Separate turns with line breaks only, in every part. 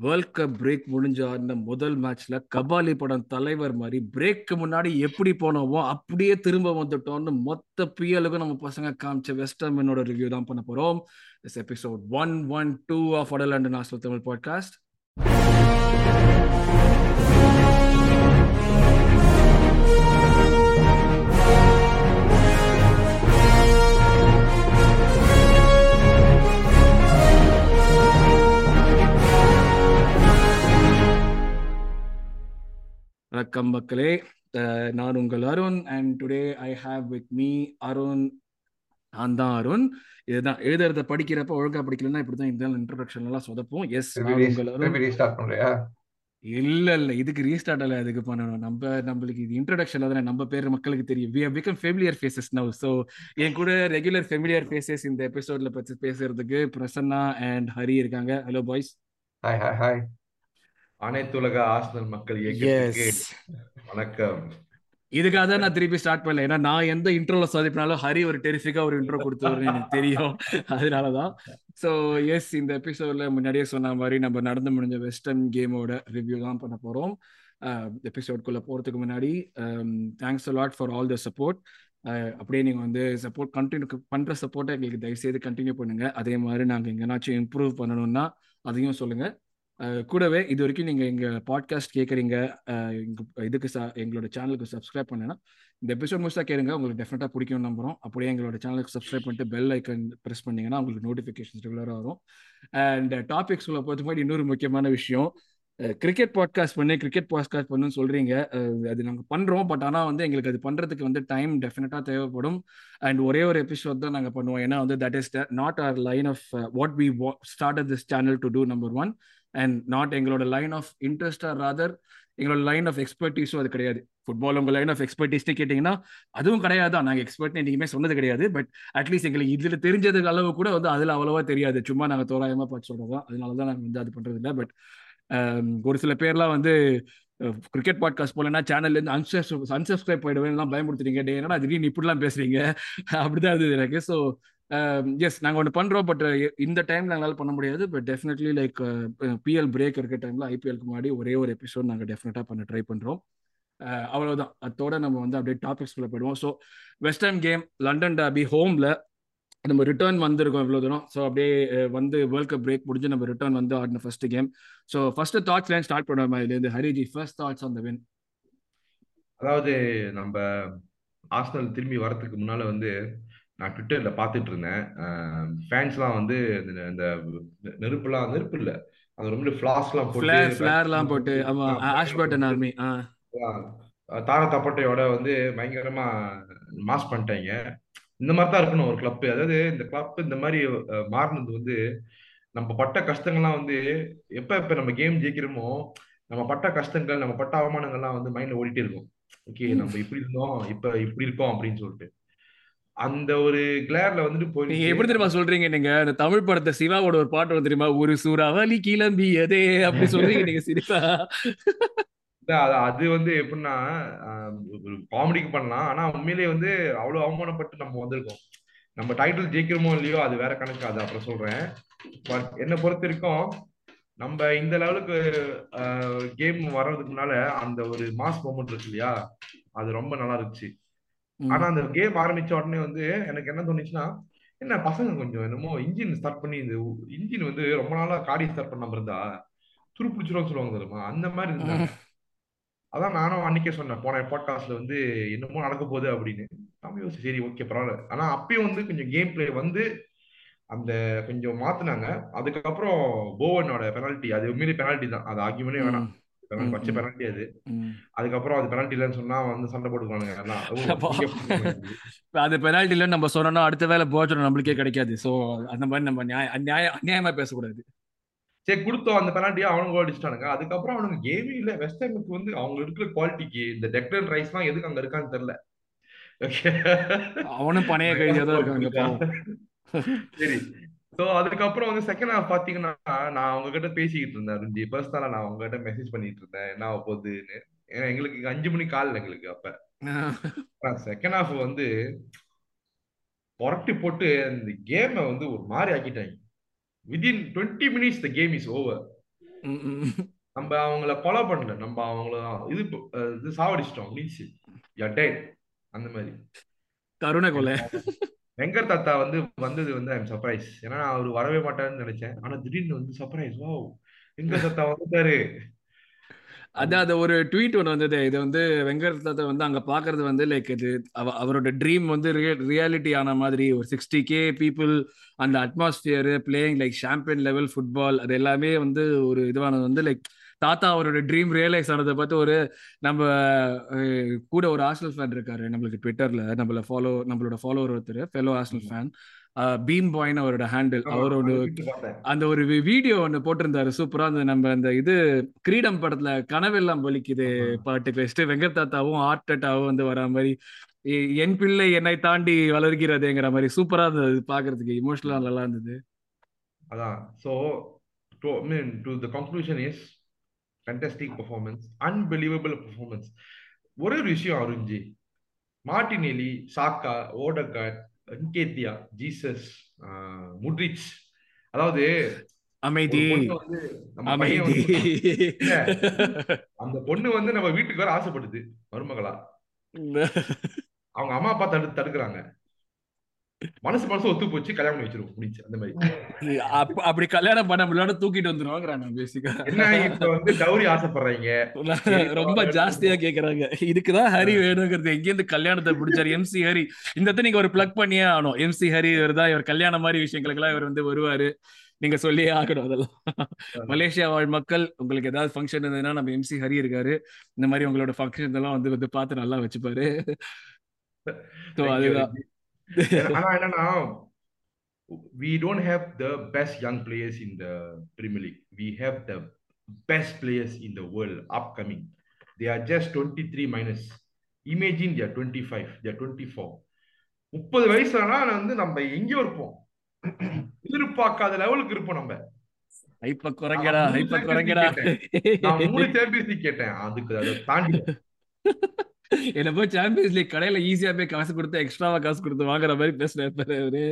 World cup break முடிஞ்ச ஆடின முதல் மேட்ச்ல கபாலி படம் தலைவர் மாதிரி பிரேக்கு முன்னாடி எப்படி போனோமோ அப்படியே திரும்ப வந்துட்டோம்னு மொத்த பிஎலுக்கும் நம்ம பசங்க காமிச்ச வெஸ்டர்மேனோட ரிவ்யூ தான் பண்ண போறோம். This episode one one two of Atal and நாஸ்டல் தமிழ் பாட்காஸ்ட் வணக்கம் மக்களே. நான் உங்கள் Arun and today I have with me Arun. நான் தான் அருண். இதுதான் எழுதுறத படிக்கிறப்ப ஒழுங்கா படிக்கலன்னா இப்படிதான் இந்த இன்ட்ரோடக்ஷன் எல்லாம் சொதப்போம் எஸ் உங்கள் அருண். இல்ல இல்ல இதுக்கு ரீஸ்டார்ட் அல்ல இதுக்கு பண்ணணும். நம்ம நம்மளுக்கு இது இன்ட்ரோடக்ஷன் தானே நம்ம பேர் மக்களுக்கு தெரியும். We become familiar faces now so என் கூட ரெகுலர் ஃபெமிலியர் ஃபேசஸ் இந்த எபிசோட்ல பத்தி பேசுறதுக்கு பிரசன்னா அண்ட் ஹரி இருக்காங்க. Hello boys
hi hi hi அனைத்துலக ஆர்சனல் மக்கள் வணக்கம்.
இதுக்காக தான் நான் திருப்பி ஸ்டார்ட் பண்ணல. ஏன்னா நான் எந்த இன்ட்ரோல சதிப்பினாலும் ஹரி ஒரு டெரிஃபிக்கா ஒரு இன்ட்ரோ கொடுத்தவருன்னு எனக்கு தெரியும். அதனாலதான். ஸோ எஸ் இந்த எபிசோட்ல முன்னாடியே சொன்ன மாதிரி நம்ம நடந்து முடிஞ்ச வெஸ்டர்ன் கேமோட ரிவ்யூ தான் பண்ண போறோம். எபிசோட்குள்ள போறதுக்கு முன்னாடி thanks lot for all the support அப்படியே நீங்க வந்து சப்போர்ட் கண்டினியூ பண்ற சப்போர்ட்டை எங்களுக்கு தயவுசெய்து கண்டினியூ பண்ணுங்க. அதே மாதிரி நாங்க எங்கேனாச்சும் இம்ப்ரூவ் பண்ணணும்னா அதையும் சொல்லுங்க. கூடவே இது வரைக்கும் நீங்கள் எங்கள் பாட்காஸ்ட் கேட்குறீங்க இதுக்கு ச- எங்களோட சேனலுக்கு சப்ஸ்கிரைப் பண்ணேன்னா இந்த எபிசோட் முழுசா கேளுங்க. உங்களுக்கு டெஃபினட்டாக பிடிக்கும்னு நம்புறோம். அப்படியே எங்களோட சேனலுக்கு சப்ஸ்கிரைப் பண்ணிட்டு பெல் ஐக்கன் ப்ரெஸ் பண்ணீங்கன்னா உங்களுக்கு நோட்டிஃபிகேஷன்ஸ் ரெகுலராக வரும். அண்ட் டாபிக்ஸ் உள்ள பொறுத்த மாதிரி இன்னொரு முக்கியமான விஷயம். கிரிக்கெட் பாட்காஸ்ட் பண்ணு கிரிக்கெட் பாட்காஸ்ட் பண்ணுன்னு சொல்றீங்க. அது நாங்கள் பண்றோம். பட் ஆனால் வந்து எங்களுக்கு அது பண்றதுக்கு வந்து டைம் டெஃபினட்டா தேவைப்படும். அண்ட் ஒரே ஒரு எபிசோட் தான் நாங்கள் பண்ணுவோம். ஏன்னா வந்து that is not our line of what we start this channel to do number one and not எங்களோட line of interest or rather எங்களோட லைன் ஆஃப் எக்ஸ்பர்டீஸும் அது கிடையாது. ஃபுட்பால் உங்கள் லைன் ஆஃப் எக்ஸ்பர்டீஸ்ட்டு கேட்டிங்கன்னா அதுவும் கிடையாது தான். நாங்கள் எக்ஸ்பர்ட் என்றைக்குமே சொன்னது கிடையாது. பட் அட்லீஸ்ட் எங்களுக்கு இதில் தெரிஞ்சதுக்கு அளவு கூட வந்து அதில் அவ்வளோவா தெரியாது. சும்மா நாங்கள் தோராயமாக பார்த்து சொல்கிறது தான் அதனால தான் நாங்கள் வந்து அது பண்ணுறது இல்லை. பட் um, ஒரு சில பேர்லாம் வந்து கிரிக்கெட் பாட்காஸ்ட் போலன்னா சேனல்லேருந்து அன்சஸ் அன்சப்ஸ்கிரைப் போயிடுவேன்லாம் பயமுறுத்துறீங்க டே என்னடா திடீர்னு இப்படிலாம் பேசுறீங்க? அப்படிதான் இருந்தது எனக்கு. ஸோ Um, எஸ் நாங்கள் ஒன்று பண்ணுறோம் பட் uh, இந்த டைம்ல எங்களால் பண்ண முடியாது. But definitely like PL break இருக்க டைம்ல ஐபிஎல்க்கு முன்னாடி ஒரே ஒரு எபிசோட் நாங்கள் டெஃபினட்டாக பண்ண ட்ரை பண்ணுறோம் uh, அவ்வளோதான் அதோட நம்ம வந்து அப்படியே டாபிக்ஸ்குள்ள போயிடுவோம். So western game London derby ஹோம்ல நம்ம ரிட்டர்ன் வந்திருக்கோம் இவ்வளோ தூரம். ஸோ அப்படியே வந்து வேர்ல்ட் கப் பிரேக் முடிஞ்சு நம்ம ரிட்டர்ன் வந்து ஆடின first game so first thoughts line start பண்ணுவோம். இதுலேருந்து Hariji first thoughts on the win
அதாவது நம்ம ஆஸ்டல் திரும்பி வரதுக்கு முன்னால வந்து நான் ட்விட்டர்ல பார்த்துட்டு இருந்தேன் ஃபேன்ஸ்லாம் வந்து இந்த- நெருப்புலாம் நெருப்பு இல்ல. அது ரொம்ப ஃபிளாஸ்லாம் போட்டு
ஃபிளேர் ஃபிளேர்லாம் போட்டு ஆமாம் ஆஷ் பட்டன் ஆர்மி
தார தப்பட்டையோட வந்து பயங்கரமா மாஸ் பண்ணிட்டாங்க. இந்த மாதிரி தான் இருக்கணும் ஒரு கிளப் அதாவது இந்த கிளப் இந்த மாதிரி மாறினது வந்து நம்ம பட்ட கஷ்டங்கள்லாம் வந்து எப்ப எப்ப நம்ம கேம் ஜெயிக்கிறோமோ நம்ம பட்ட கஷ்டங்கள் நம்ம பட்ட அவமானங்கள்லாம் வந்து மைண்ட்ல ஓடிட்டே இருக்கும். ஓகே நம்ம இப்படி இருந்தோம் இப்ப இப்படி இருக்கோம் அப்படின்னு சொல்லிட்டு. அந்த ஒரு கிளேர்ல வந்துட்டு
நீங்க
போயிடுச்சு
எப்படி தெரியுமா சொல்றீங்க? நீங்க அந்த தமிழ் படத்தை சிவாவோட ஒரு பாட்டு வரும் தெரியுமா? ஒரு சூறாவளி கிளம்பியதே அப்படி சொல்றீங்க நீங்க சிரிப்பா?
அது அது வந்து எப்படின்னா ஒரு காமெடிக்கு பண்ணலாம். ஆனா உண்மையிலேயே வந்து அவ்வளவு அவமானப்பட்டு நம்ம வந்திருக்கோம். நம்ம டைட்டில் ஜெயிக்கிறோமோ இல்லையோ அது வேற கணக்கு. அது அப்புறம் சொல்றேன். பட் என்னை பொறுத்த வரைக்கும் நம்ம இந்த லெவலுக்கு கேம் வர்றதுக்கு முன்னால அந்த ஒரு மாஸ் மூமெண்ட் இருக்கு இல்லையா? அது ரொம்ப நல்லா இருந்துச்சு. ஆனா அந்த கேம் ஆரம்பிச்ச உடனே வந்து எனக்கு என்ன தோணுச்சுன்னா என்ன பசங்க கொஞ்சம் என்னமோ இன்ஜின் ஸ்டார்ட் பண்ணி இந்த இன்ஜின் வந்து ரொம்ப நாளா காடி ஸ்டார்ட் பண்ணாம இருந்தா துரு பிடிச்சிரும் சொல்லுவாங்க தெரியுமா? அந்த மாதிரி இருந்தாங்க அதான் நானும் அன்னைக்கே சொன்னேன் போன பாட்காஸ்ட்ல வந்து என்னமோ நடக்க போகுது அப்படின்னு. நம்ம யோசிச்சு சரி ஓகே பரவாயில்ல. ஆனா அப்பயும் வந்து கொஞ்சம் கேம் பிளே வந்து அந்த கொஞ்சம் மாத்துனாங்க. அதுக்கப்புறம் போவனோட பெனால்ட்டி அது உண்மையிலே பெனால்ட்டி தான். அது ஆகியமே வேணாம்.
ம்,
பச்சை
ம்.
பெனால்ட்டி அது. அதுக்கப்புறம் அது பெனால்ட்டி இல்லைன்னு சொன்னா வந்து சண்டை போட்டுக்குவானுங்க.
அது பெனால்டி இல்லைன்னு நம்ம சொன்னோம்னா அடுத்த வேலை போச்சோம் நம்மளுக்கே கிடைக்காது. சோ அந்த மாதிரி நம்ம நியாய அநியாய அநியாயமா பேசக்கூடாது.
சரி கொடுத்தோம். அந்த பெனால்ட்டியா அவனுங்க அடிச்சிட்டானுங்க அதுக்கப்புறம் அவனுங்க கேமே இல்ல. வெஸ்ட் ஹாமுக்கு வந்து அவங்க இருக்கிற குவாலிட்டிக்கு இந்த டெக்லன் ரைஸ் எல்லாம் எதுக்கு அங்க இருக்கான்னு தெரியல.
அவனும் பணைய கழிஞ்சா தான் இருக்காங்க
சரி. சோ அதுக்கப்புறம் வந்து செகண்ட் ஹாஃப் பாத்தீங்கன்னா நான் அவங்க கிட்ட பேசிக்கிட்டு இருந்தேன் அருஞ்சி பர்சனலா நான் அவங்க கிட்ட மெசேஜ் பண்ணிட்டு இருந்தேன். என்ன ஆக போகுதுன்னு. ஏன்னா எங்களுக்கு அஞ்சு மணி கால் எங்களுக்கு அப்ப. செகண்ட் ஹாஃப் வந்து புரட்டி போட்டு அந்த கேமை வந்து ஒரு மாதிரி ஆக்கிட்டாங்க. Within twenty minutes the game is over. நம்ம அவங்கள கொலை பண்ணல. நம்ம அவங்கள இது இது சாவடிச்சிட்டோம். டேட் அந்த மாதிரி.
கருணை கொலை.
வெங்கர் தாத்தா வந்து வந்தது வந்து ஐம் சர்ப்ரைஸ் ஏன்னா நான் அவர் வரவே மாட்டாருன்னு நினைச்சேன். ஆனா திடீர்னு வந்து சர்ப்ரைஸ் வா வெங்கர் தாத்தா வந்துட்டாரு.
அதான் அது ஒரு ட்வீட் ஒன்று வந்தது. இது வந்து வெங்கடத்தை வந்து அங்க பாக்குறது வந்து லைக் இது அவ அவரோட ட்ரீம் வந்து ரியாலிட்டி ஆன மாதிரி. ஒரு சிக்ஸ்டி கே பீப்புள் அந்த atmosphere playing like champion level football அது எல்லாமே வந்து ஒரு இதுவானது வந்து லைக் தாத்தா அவரோட ட்ரீம் ரியலைஸ் ஆனதை பார்த்து ஒரு நம்ம கூட ஒரு ஆர்சனல் ஃபேன் இருக்காரு நம்மளுக்கு ட்விட்டர்ல நம்மள ஃபாலோ நம்மளோட ஃபாலோவர் ஒருத்தர் ஃபெலோ ஆர்சனல் ஃபேன் பீம் பாய்னு அவரோட ஹேண்டில் அவரோட
அந்த
ஒரு வீடியோ ஒன்று போட்டிருந்தாரு சூப்பரா அந்த நம்ம அந்த இது கிரீடம் படத்துல கனவெல்லாம் பலிக்குது
ஆமா.
பாட்டுக்கு வச்சுட்டு வெங்கட் தாத்தாவும் ஹார்ட் அட்டாவும் வந்து வரா மாதிரி என் பிள்ளை என்னை தாண்டி வளர்கிறதுங்கிற மாதிரி சூப்பரா இருந்தது பாக்குறதுக்கு இமோஷனலா நல்லா இருந்தது.
அதான். So to mean to the conclusion is fantastic performance unbelievable performance ஒரே ஒரு விஷயம் அருஞ்சி Martinelli Saka Odegaard Nketiah Jesus Mudryk அதாவது
அமைதி.
அந்த பொண்ணு வந்து நம்ம வீட்டுக்கு வர ஆசைப்படுது மருமகளா. அவங்க அம்மா அப்பா தடு தடுக்கிறாங்க. மனசு மனசு ஒத்து போச்சு கல்யாணம் வச்சிருவோம் முடிச்சு அந்த மாதிரி.
அப்ப- அப்படி கல்யாணம் பண்ண முடியாத தூக்கிட்டு வந்துருவாங்கிறான் பேசிக்கா
என்ன இப்ப வந்து டவுரி ஆசைப்படுறீங்க?
ரொம்ப ஜாஸ்தியா கேக்குறாங்க. இதுக்குதான் ஹரி வேணுங்கிறது. எங்கேருந்து கல்யாணத்தை பிடிச்சாரு? எம்சி ஹரி. இந்த இடத்துல நீங்க ஒரு பிளக் பண்ணியே ஆகணும். எம்சி ஹரி இவர் தான் இவர் கல்யாணம் மாதிரி விஷயங்களுக்கெல்லாம் இவர் வந்து வருவாரு. நீங்க சொல்லியே ஆகணும் அதெல்லாம். மலேசியா வாழ் மக்கள் உங்களுக்கு ஏதாவது ஃபங்க்ஷன் இருந்ததுன்னா நம்ம எம்சி ஹரி இருக்காரு. இந்த மாதிரி உங்களோட ஃபங்க்ஷன் எல்லாம் வந்து வந்து பார்த்து நல்லா வச்சுப்பாரு. அதுதான்.
ஆனா என்னன்னா we don't have the best young players in the Premier League. We have the best players in the world upcoming. They are just 23 minus. Imagine they are 25, they are 24. முப்பது வயசு ஆனா வந்து நம்ம எங்கேயோ இருப்போம் எதிர்பார்க்காத லெவலுக்கு இருப்போம் நம்ம
ஹைப்ப குறைங்கடா
Champions
குறைங்கடா
நான் மூணு சாம்பியன்ஸ் கேட்டேன் அதுக்கு அதை தாண்டி
என்ன போய் சாம்பியன்ஸ் லீக் கடையில ஈஸியா போய் காசு கொடுத்து எக்ஸ்ட்ராவா காசு கொடுத்து வாங்குற மாதிரி பேசுறாரு அவரு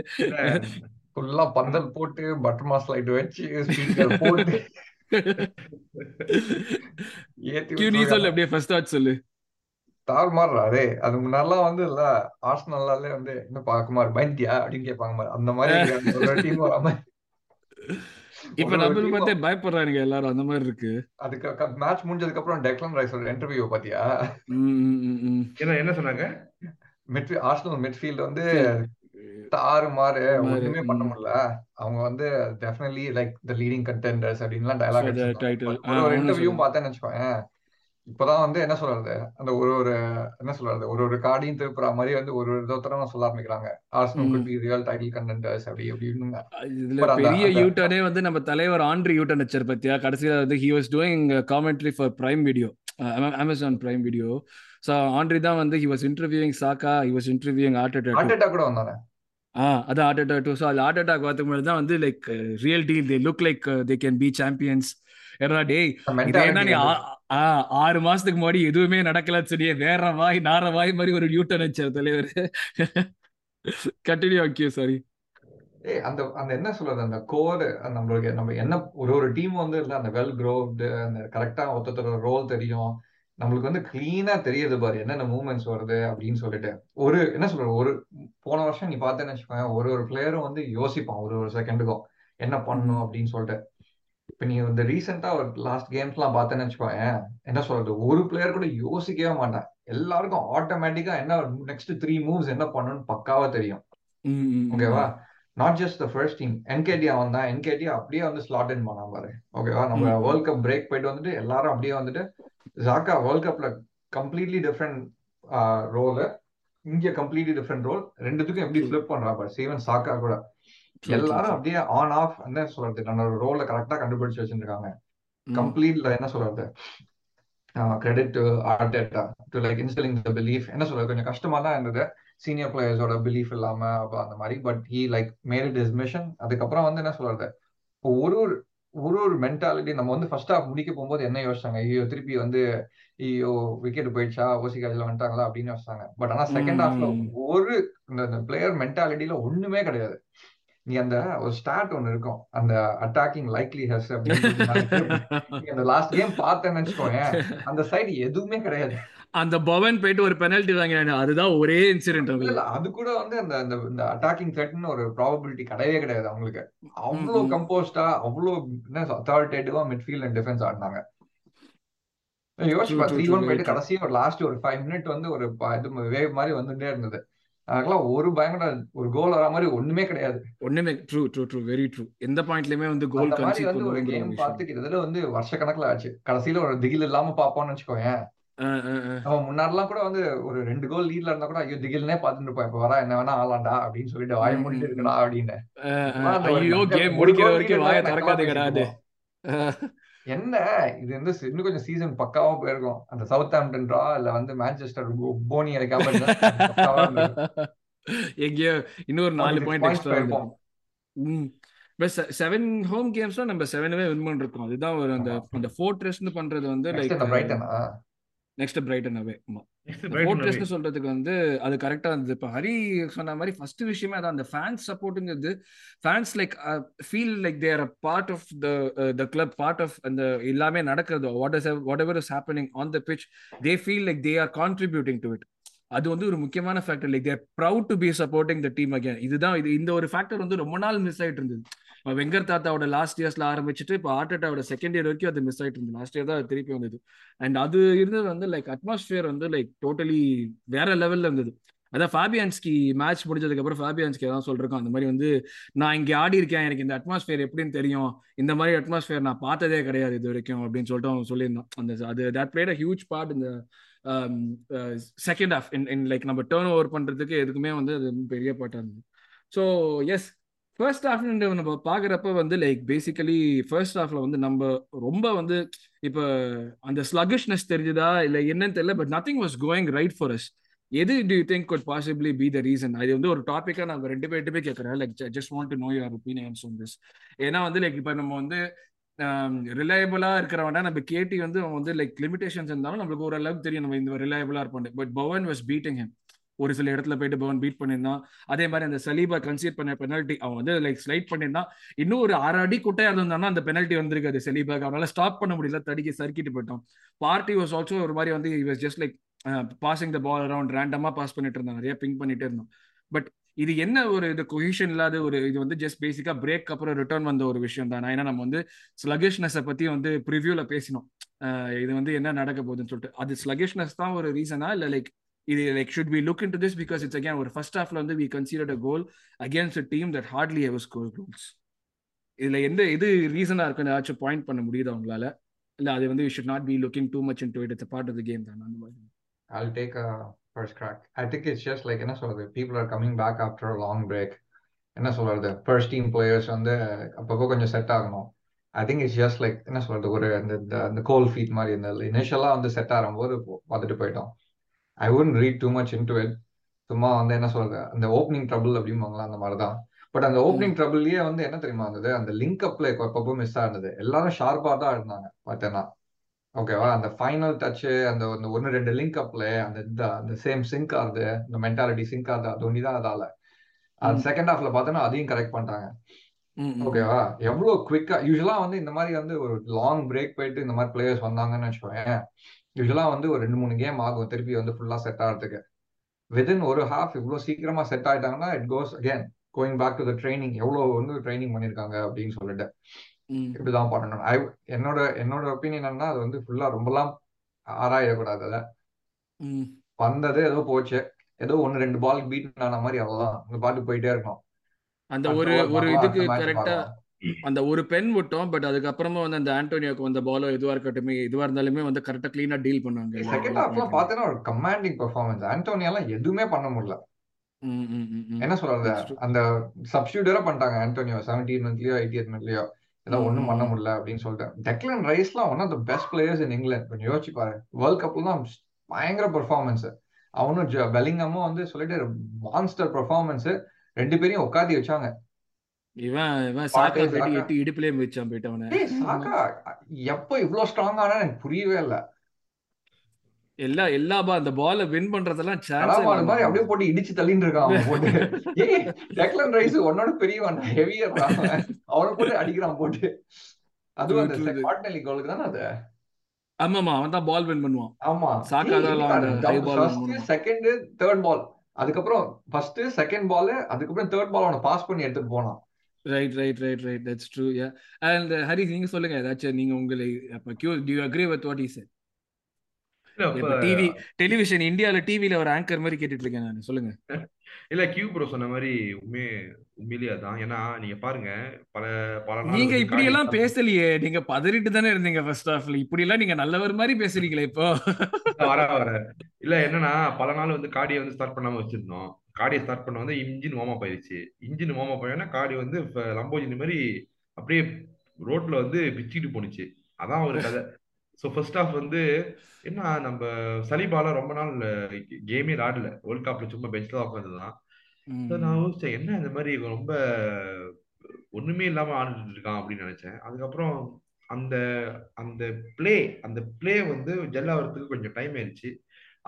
ஃபுல்லா பந்தல் போட்டு பட்டர் மாஸ் லைட் வச்சு ஸ்பீக்கர் போட்டு.
நீ சொல்லு அப்படியே ஃபர்ஸ்ட் தாட் சொல்லு.
தாறுமாறா அதே முன்னாடிலாம் வந்து இல்ல ஆர்சனல்லாலே வந்து என்ன பாக்குமாறு பயந்தியா அப்படின்னு கேட்பாங்க. அந்த மாதிரி. அந்த டீம் வராம
இப்ப
ஒரு ஒரு
நம்ம பார்த்தே பயப்படுறானுங்க எல்லாரும் அந்த மாதிரி இருக்கு.
அதுக்கு மேட்ச் முடிஞ்சதுக்கு அப்புறம் டெக்லன் ரைஸோட இன்டர்வியூ பாத்தியா.
என்ன என்ன சொன்னாங்க?
மிட் ஆர்சனல் மிட்ஃபீல்ட் வந்து தாறுமாறு
மாறு,
ஒண்ணுமே பண்ண. முடியல. அவங்க வந்து definitely like the leading contenders அப்படின்லாம் டயலாக் ஒரு ஒரு இன்டர்வியூ. பார்த்தேன்னு வச்சுக்கோங்க இப்பதான் வந்து என்ன சொல்றது? அந்த ஒரு ஒரு என்ன சொல்றது? ஒரு ஒரு கார்டையும் திருப்புற மாதிரி வந்து ஒரு ஒரு விதத்தரம் சொல்ல ஆரம்பிக்கிறாங்க. Arsenal. Could be real title contenders அப்படி அப்படின்னு
இதுல பெரிய யூட்டனே வந்து நம்ம தலைவர் ஆண்ட்ரி யூட்டன் வச்சார் பத்தியா? கடைசியில வந்து he was doing commentary for Prime Video Amazon Prime Video so Henry தான் வந்து he was interviewing Saka he was interviewing
heart
attack
attack கூட வந்தானே?
ஆ அதான் ஹார்ட் அட்டாக் டூ ஸோ அது ஹார்ட் அட்டாக் வரதுக்கு முன்னாடி தான் வந்து like real deal they look like they can be champions ஏன்னா டேய் இது என்ன நீ ஆஹ் ஆறு மாசத்துக்கு முன்னாடி எதுவுமே நடக்கலன்னு சொல்லி வேற வாய் நார வாய் மாதிரி ஒரு நியூட்டன் வச்சார் தலைவர். கண்டினியூ ஆக்கியோ சாரி
ஏய் அந்த அந்த என்ன சொல்றது அந்த கோர் நம்மளுக்கு நம்ம என்ன ஒரு ஒரு டீம் வந்து இல்ல அந்த வெல் க்ரோவ்டு அந்த கரெக்டா ஒருத்தரோட ரோல் தெரியும். நம்மளுக்கு வந்து கிளீனா தெரியுது பாரு என்னென்ன மூவ்மெண்ட்ஸ் வருது அப்படின்னு சொல்லிட்டு. ஒரு என்ன சொல்றது ஒரு போன வருஷம் நீ பார்த்தேன்னு வச்சுக்கோங்க ஒரு ஒரு பிளேயரும் வந்து யோசிப்பான் ஒரு ஒரு செகண்டுக்கும் என்ன பண்ணும் அப்படின்னு சொல்லிட்டு. இப்ப நீ இந்த ரீசெண்டா ஒரு லாஸ்ட் கேம்ஸ்லாம் பார்த்தேன்னு வச்சுக்கோங்க என்ன சொல்றது ஒரு பிளேயர் கூட யோசிக்கவே மாட்டேன். எல்லாருக்கும் ஆட்டோமேட்டிக்கா என்ன நெக்ஸ்ட் த்ரீ மூவ்ஸ் என்ன பண்ணணும்னு பக்காவா தெரியும். ஓகேவா not just the first team Nketiah வந்தா என்கேடியா அப்படியே வந்து ஸ்லாட் இன் பண்ணா பாரு. ஓகேவா நம்ம. வேர்ல்ட் கப் பிரேக் போயிட்டு வந்துட்டு எல்லாரும் அப்படியே வந்துட்டு ஜாக்கா வேர்ல்ட் கப்ல கம்ப்ளீட்லி டிஃப்ரெண்ட் ரோல் இங்க கம்ப்ளீட்லி டிஃப்ரெண்ட் ரோல் ரெண்டுத்துக்கும் எப்படி ஃபிளிப் பண்றா பாரு. சீவன் சாக்கா கூட. எல்லாரும் அப்படியே ஆன் ஆஃப் என்ன சொல்றது? தன்னோட ரோல கரெக்டா கண்டுபிடிச்சு வச்சிருக்காங்க கம்ப்ளீட்ல என்ன சொல்றது? Credit to Arteta to like instilling the belief என்ன சொல்றது? கொஞ்சம் கஷ்டமா தான் இருந்தது சீனியர் பிளேயர்ஸோட பிலீஃப் இல்லாம அப்ப அந்த மாதிரி. But he like made is mission அதுக்கப்புறம் வந்து என்ன சொல்றது? ஒரு ஒரு ஒரு ஒரு மென்டாலிட்டி நம்ம வந்து ஃபர்ஸ்ட் ஹாஃப் முடிக்க போகும்போது என்ன யோசிச்சாங்க? ஐயோ திருப்பி வந்து ஐயோ விக்கெட் போயிடுச்சா? ஓசி காஜில் வந்துட்டாங்களா? அப்படின்னு யோசிச்சாங்க. பட் ஆனா செகண்ட் ஹாஃப்ல. ஒரு இந்த பிளேயர் மென்டாலிட்டியில ஒண்ணுமே கிடையாது. நீ அந்த ஒரு ஸ்டாட் ஒன்னு இருக்கும். அந்த அட்டாக்கிங் லைக்லி ஹஸ் அப்படின்னு அந்த லாஸ்ட் கேம் பார்த்தேன்னு வச்சுக்கோங்க அந்த சைடு எதுவுமே கிடையாது.
அந்த பவன் போயிட்டு ஒரு பெனல்டி வாங்கினாங்க அதுதான் ஒரே இன்சிடென்ட்
இல்ல அது கூட வந்து அந்த அந்த இந்த அட்டாக்கிங் த்ரெட்னு ஒரு ப்ராபபிலிட்டி கிடையவே கிடையாது அவங்களுக்கு. அவ்வளோ கம்போஸ்டா அவ்வளோ என்ன அத்தாரிட்டேட்டிவா மிட்ஃபீல்ட் அண்ட் டிஃபென்ஸ் ஆடினாங்க. யோசிப்பா த்ரீ ஒன் போயிட்டு கடைசி ஒரு லாஸ்ட் ஒரு ஃபைவ் மினிட் வந்து ஒரு இது வேவ் மாதிரி வந்துட்டே இருந்தது. அதுக்கெல்லாம் ஒரு பயங்கர ஒரு கோல் வர மாதிரி ஒண்ணுமே கிடையாது.
ஒண்ணுமே true true true very true எந்த பாயிண்ட்லயுமே வந்து கோல்
மாதிரி வந்து ஒரு கேம் பார்த்து கிட்டத்தட்ட வந்து வருஷ கணக்குல ஆச்சு. கடைசியில ஒரு திகில் இல்லாம பாப்போம்னு வச்சுக்கோங்க நம்ம முன்னாடிலாம் கூட வந்து ஒரு ரெண்டு கோல் லீட்ல இருந்தா கூட ஐயோ திகில்னே பாத்துட்டு இருப்போம். இப்ப வரா என்ன வேணா ஆளாண்டா அப்படின்னு சொல்லிட்டு வாய மூடிட்டு இருக்கடா அப்படின்னு.
ஐயோ கேம் முடிக்கிற வரைக்கும் வாய திறக்காது கிடையாது
என்ன? இது வந்து இன்னும் கொஞ்சம் சீசன் பக்காவா போயிருக்கும். அந்த சவுத் ஆம்டன்ரா இல்ல வந்து மேன்செஸ்டர் போனி அடிக்காம
எங்கேயோ இன்னொரு நாலு பாயிண்ட் எக்ஸ்ட்ரா இருக்கும் செவன் ஹோம் கேம்ஸ்ல நம்ம செவனவே வின் பண்ணிருக்கோம். அதுதான் ஒரு அந்த அந்த ஃபோர்ட்ரெஸ்னு பண்றது வந்து லைக் நெக்ஸ்ட் பிரைட்டன் அவே ஃபோர்ட்ரெஸ்னு சொல்றதுக்கு வந்து அது கரெக்டா இருந்தது. இப்போ ஹரி சொன்ன மாதிரி ஃபர்ஸ்ட் விஷயமே அதான். அந்த fans சப்போர்ட்டுங்கிறது fans like feel like they're a part of the the club part of அந்த எல்லாமே நடக்கிறது. What is whatever is happening on the pitch they feel like they are contributing to it அது வந்து ஒரு முக்கியமான factor like they're proud to be supporting the team again இதுதான் இது இந்த ஒரு ஃபேக்டர் வந்து ரொம்ப நாள் மிஸ் ஆயிட்டு இருந்தது. வெங்கர் தாத்தாவோட லாஸ்ட் இயர்ஸ்ல ஆரம்பிச்சுட்டு இப்போ ஆர்டேட்டாவோட செகண்ட் இயர் வரைக்கும் அது மிஸ் ஆயிட்டு இருந்தது. லாஸ்ட் இயர் தான் திருப்பி வந்தது. அண்ட் அது இருந்தது வந்து லைக் அட்மாஸ்பியர் வந்து லைக் டோட்டலி வேற லெவல்ல இருந்தது. அதான் ஃபேபியான்ஸ்கி மேட்ச் முடிஞ்சதுக்கு அப்புறம் ஃபேபியான்ஸ்கி தான் சொல்றேன் அந்த மாதிரி வந்து நான் இங்கே ஆடி இருக்கேன். எனக்கு இந்த அட்மாஸ்பியர் எப்படின்னு தெரியும். இந்த மாதிரி அட்மாஸ்பியர் நான் பார்த்ததே கிடையாது இது வரைக்கும். அப்படின்னு சொல்லிட்டு அவன் சொல்லியிருந்தான். அந்த அது that played a huge part இந்த second half in in like நம்ம டேர்ன் ஓவர் பண்றதுக்கு எதுக்குமே வந்து அது பெரிய பாட்டாக இருந்தது. ஸோ எஸ் ஃபர்ஸ்ட் ஹாஃப் நம்ம பார்க்குறப்ப வந்து லைக் பேசிக்கலி ஃபர்ஸ்ட் ஹாஃப்ல வந்து நம்ம ரொம்ப வந்து இப்போ அந்த ஸ்லகிஷ்னஸ் தெரிஞ்சுதா இல்லை என்னன்னு தெரியல but nothing was going right for us எது do you think could possibly be the reason அது வந்து ஒரு டாப்பிக்காக நான் ரெண்டு பேர்ட்டு போய் கேட்கறேன் like just want to know your opinions on this ஏன்னா வந்து லைக் இப்போ நம்ம வந்து um, ரிலையபிளா இருக்கிறவனா நம்ம கேட்டி வந்து அவன் வந்து லைக் லிமிடேஷன்ஸ் இருந்தாலும் நம்மளுக்கு ஓரளவுக்கு தெரியும். நம்ம இந்த ரிலையபிளா இருப்பான் பட் பவன் வாஸ் பீட்டிங் ஹிம் ஒரு சில இடத்துல போயிட்டு பவன் பீட் பண்ணியிருந்தான். அதே மாதிரி அந்த சலீபா கன்சீட் பண்ண பெனல்ட்டி அவன் வந்து லைக் ஸ்லைட் பண்ணியிருந்தான். இன்னும் ஒரு ஆறு அடி குட்டையா இருந்தானா அந்த பெனல்ட்டி வந்திருக்காது சலீபாக்கு அவனால ஸ்டாப் பண்ண முடியல தடுக்கி சர்க்கிட்டு போயிட்டான். பார்ட்டி வாஸ் ஆல்சோ ஒரு மாதிரி வந்து was just like passing the ball around ரேண்டமா பாஸ் பண்ணிட்டு இருந்தான். நிறைய பிங்க் பண்ணிட்டு இருந்தான். பட் இது என்ன ஒரு இது கொஹிஷன் இல்லாத ஒரு இது வந்து ஜஸ்ட் பேசிக்கா பிரேக் அப்புறம் ரிட்டர்ன் வந்த ஒரு விஷயம் தான். ஏன்னா நம்ம வந்து ஸ்லகிஷ்னஸை பத்தி வந்து ப்ரிவியூல பேசினோம். இது வந்து என்ன நடக்க போகுதுன்னு சொல்லிட்டு. அது ஸ்லகிஷ்னஸ் தான் ஒரு ரீசனா இல்ல லைக் இது like should be look in to this because it's again ஒரு ஃபர்ஸ்ட் ஹாஃப்ல வந்து we considered a goal against team that hardly ever score goals இதுல எந்த இது ரீசனா இருக்குன்னு ஏதாச்சும் பாயிண்ட் பண்ண முடியுது அவங்களால இல்ல அது வந்து we should not be looking too much in to it it's part of the game தான்? அந்த மாதிரி.
I'll take a first crack. I think it's just like என்ன சொல்றது? People are coming back after a long break. என்ன சொல்றது? First team players வந்து அப்பப்போ கொஞ்சம் செட் ஆகணும். I think it's just like என்ன சொல்றது? ஒரு அந்த அந்த கோல் ஃபீட் மாதிரி இந்த இனிஷியலாக வந்து செட் ஆகும்போது பார்த்துட்டு போயிட்டோம். I won't read too much in to it சும்மா வந்து என்ன சொல்றது அந்த ஓப்பனிங் ட்ரபிள் அப்படிம்பாங்களா அந்த மாதிரி தான் பட் அந்த ஓப்பனிங் ட்ரபிள்லயே வந்து என்ன தெரியுமா இருந்தது அந்த லிங்க் அப்ல எப்பப்போ மிஸ் ஆனது. எல்லாரும் ஷார்ப்பா தான் இருந்தாங்க பார்த்தேன்னா. ஓகேவா அந்த ஃபைனல் டச் அந்த அந்த ஒன்னு ரெண்டு லிங்க் அப்ல அந்த இந்த அந்த சேம் சிங்க் ஆகுது. இந்த மென்டாலிட்டி சிங்க் ஆகுது. அது ஒண்டி தான் அதால. அது செகண்ட் ஹாஃப்ல பார்த்தோன்னா அதையும் கரெக்ட் பண்றாங்க ஓகேவா எவ்வளவு குவிக்கா யூஸ்வலா வந்து இந்த மாதிரி வந்து ஒரு லாங் பிரேக் போயிட்டு இந்த மாதிரி பிளேயர்ஸ் வந்தாங்கன்னு வச்சுக்கோங்க யூஸ்வலா வந்து ஒரு ரெண்டு மூணு கேம் ஆகும். திருப்பி வந்து ஃபுல்லா செட் ஆகிறதுக்கு. விதின் ஒரு ஹாஃப் இவ்வளவு சீக்கிரமா set ஆயிட்டாங்கன்னா it goes again going back to the training எவ்வளவு வந்து ட்ரைனிங் பண்ணிருக்காங்க அப்படின்னு சொல்லிட்டு. இப்படிதான் பண்ணணும். ஐ என்னோட என்னோட ஒப்பீனியன் என்னன்னா அது வந்து ஃபுல்லா ரொம்பலாம் ஆராயக்கூடாது அதை. வந்தது ஏதோ போச்சு. ஏதோ ஒன்னு ரெண்டு பால் பீட் ஆன மாதிரி அவ்வளவுதான். அந்த பாட்டு போயிட்டே இருக்கணும்
அந்த ஒரு ஒரு இதுக்கு கரெக்டா அந்த ஒரு பென் விட்டோம் பட் அதுக்கப்புறமா வந்து அந்த ஆண்டோனியோக்கு வந்த பாலோ எதுவா இருக்கட்டும் எதுவா இருந்தாலுமே வந்து கரெக்டா கிளீனா டீல் பண்ணுவாங்க
செகண்ட் ஹாஃப்லாம் பார்த்தேன்னா ஒரு கமாண்டிங் பெர்ஃபார்மன்ஸ் ஆண்டோனியாலாம் எதுவுமே பண்ண முடியல. என்ன சொல்றது? அந்த சப்ஸ்டியூட்டரா பண்ணிட்டாங்க ஆண்டோனியோ செவன்டீன் மினிட்லயோ எயிட்டி மினிட்லயோ ஏதோ ஒண்ணும் பண்ண முடியல அப்படின்னு சொல்லிட்டு. Declan ரைஸ்லாம் one of the best players in England கொஞ்சம் யோசிச்சு பாரு. வேர்ல்ட் கப்ல தான் பயங்கர பெர்ஃபார்மன்ஸ் அவனும் பெலிங்கமும் வந்து சொல்லிட்டு மான்ஸ்டர் பெர்ஃபார்மன்ஸ் ரெண்டு பேரையும் உட்காந்து வச்சாங்க.
இவன் இவன் சாக்கா போயிட்டு எட்டு இடுப்புலயே மிதிச்சான் போயிட்டு அவனை.
சாக்கா எப்ப இவ்வளவு ஸ்ட்ராங் ஆனா எனக்கு புரியவே இல்ல.
எல்லா எல்லா பா அந்த பால வின் பண்றதெல்லாம் சான்ஸ்
மாதிரி அப்படியே போட்டு இடிச்சு தள்ளிட்டு இருக்கான் அவன் போட்டு. ஏய் டெக்லன் ரைஸ் உன்னோட பெரியவன் ஹெவியர் அவனை. போட்டு அடிக்கிறான் போட்டு. அதுவும் அந்த. கார்டினலி கோலுக்கு தானே அது?
ஆமாமா அவன் தான் பால் வின் பண்ணுவான்.
ஆமா.
சாக்கா தான்
செகண்ட் தேர்ட் பால் அதுக்கப்புறம் ஃபர்ஸ்ட் செகண்ட் பால் அதுக்கப்புறம் தேர்ட் பால் அவனை பாஸ் பண்ணி எடுத்துட்டு போனான்.
Right right right right that's true yeah and Hari நீங்க சொல்லுங்க ஏதாச்சும் நீங்க உங்களை அப்ப Q do you agree with what இப்ப டிவி டெலிவிஷன் இந்தியால டிவில ஒரு ஆங்கர் மாதிரி கேட்டுட்டு இருக்கேன் நான். சொல்லுங்க.
இல்ல கியூ ப்ரோ சொன்ன மாதிரி உண்மை உண்மையிலேயே அதான். ஏன்னா நீங்க பாருங்க பல பல
நீங்க இப்படி எல்லாம் பேசலையே. நீங்க பதறிட்டு தானே இருந்தீங்க ஃபர்ஸ்ட் ஹாஃப்ல இப்படி எல்லாம் நீங்க நல்லவர் மாதிரி பேசுறீங்களே இப்போ.
வர வர. இல்ல என்னன்னா பல நாள் வந்து காடியை வந்து ஸ்டார்ட் பண்ணாம வச்சிருந்தோம். காடியை ஸ்டார்ட் பண்ண வந்து இன்ஜின் வார்ம் போயிருச்சு இன்ஜின் வார்ம் போயோன்னா காடி வந்து லம்போஜினி மாதிரி அப்படியே ரோட்ல வந்து பிச்சுக்கிட்டு போணுச்சு. அதான் ஒரு கதை. ஸோ ஃபர்ஸ்ட் ஹாஃப் வந்து என்ன நம்ம சலிபால ரொம்ப நாள் கேமே ஆடல வேர்ல்ட் கப்ல சும்மா பெஞ்ச்ல உட்காந்துதான் So நான் யோசிச்சேன் என்ன இந்த மாதிரி ரொம்ப ஒண்ணுமே இல்லாம ஆடிட்டு இருக்கான் அப்படின்னு நினைச்சேன். அதுக்கப்புறம் அந்த அந்த ப்ளே அந்த ப்ளே வந்து ஜெல் ஆகிறதுக்கு கொஞ்சம் டைம் ஆயிடுச்சு.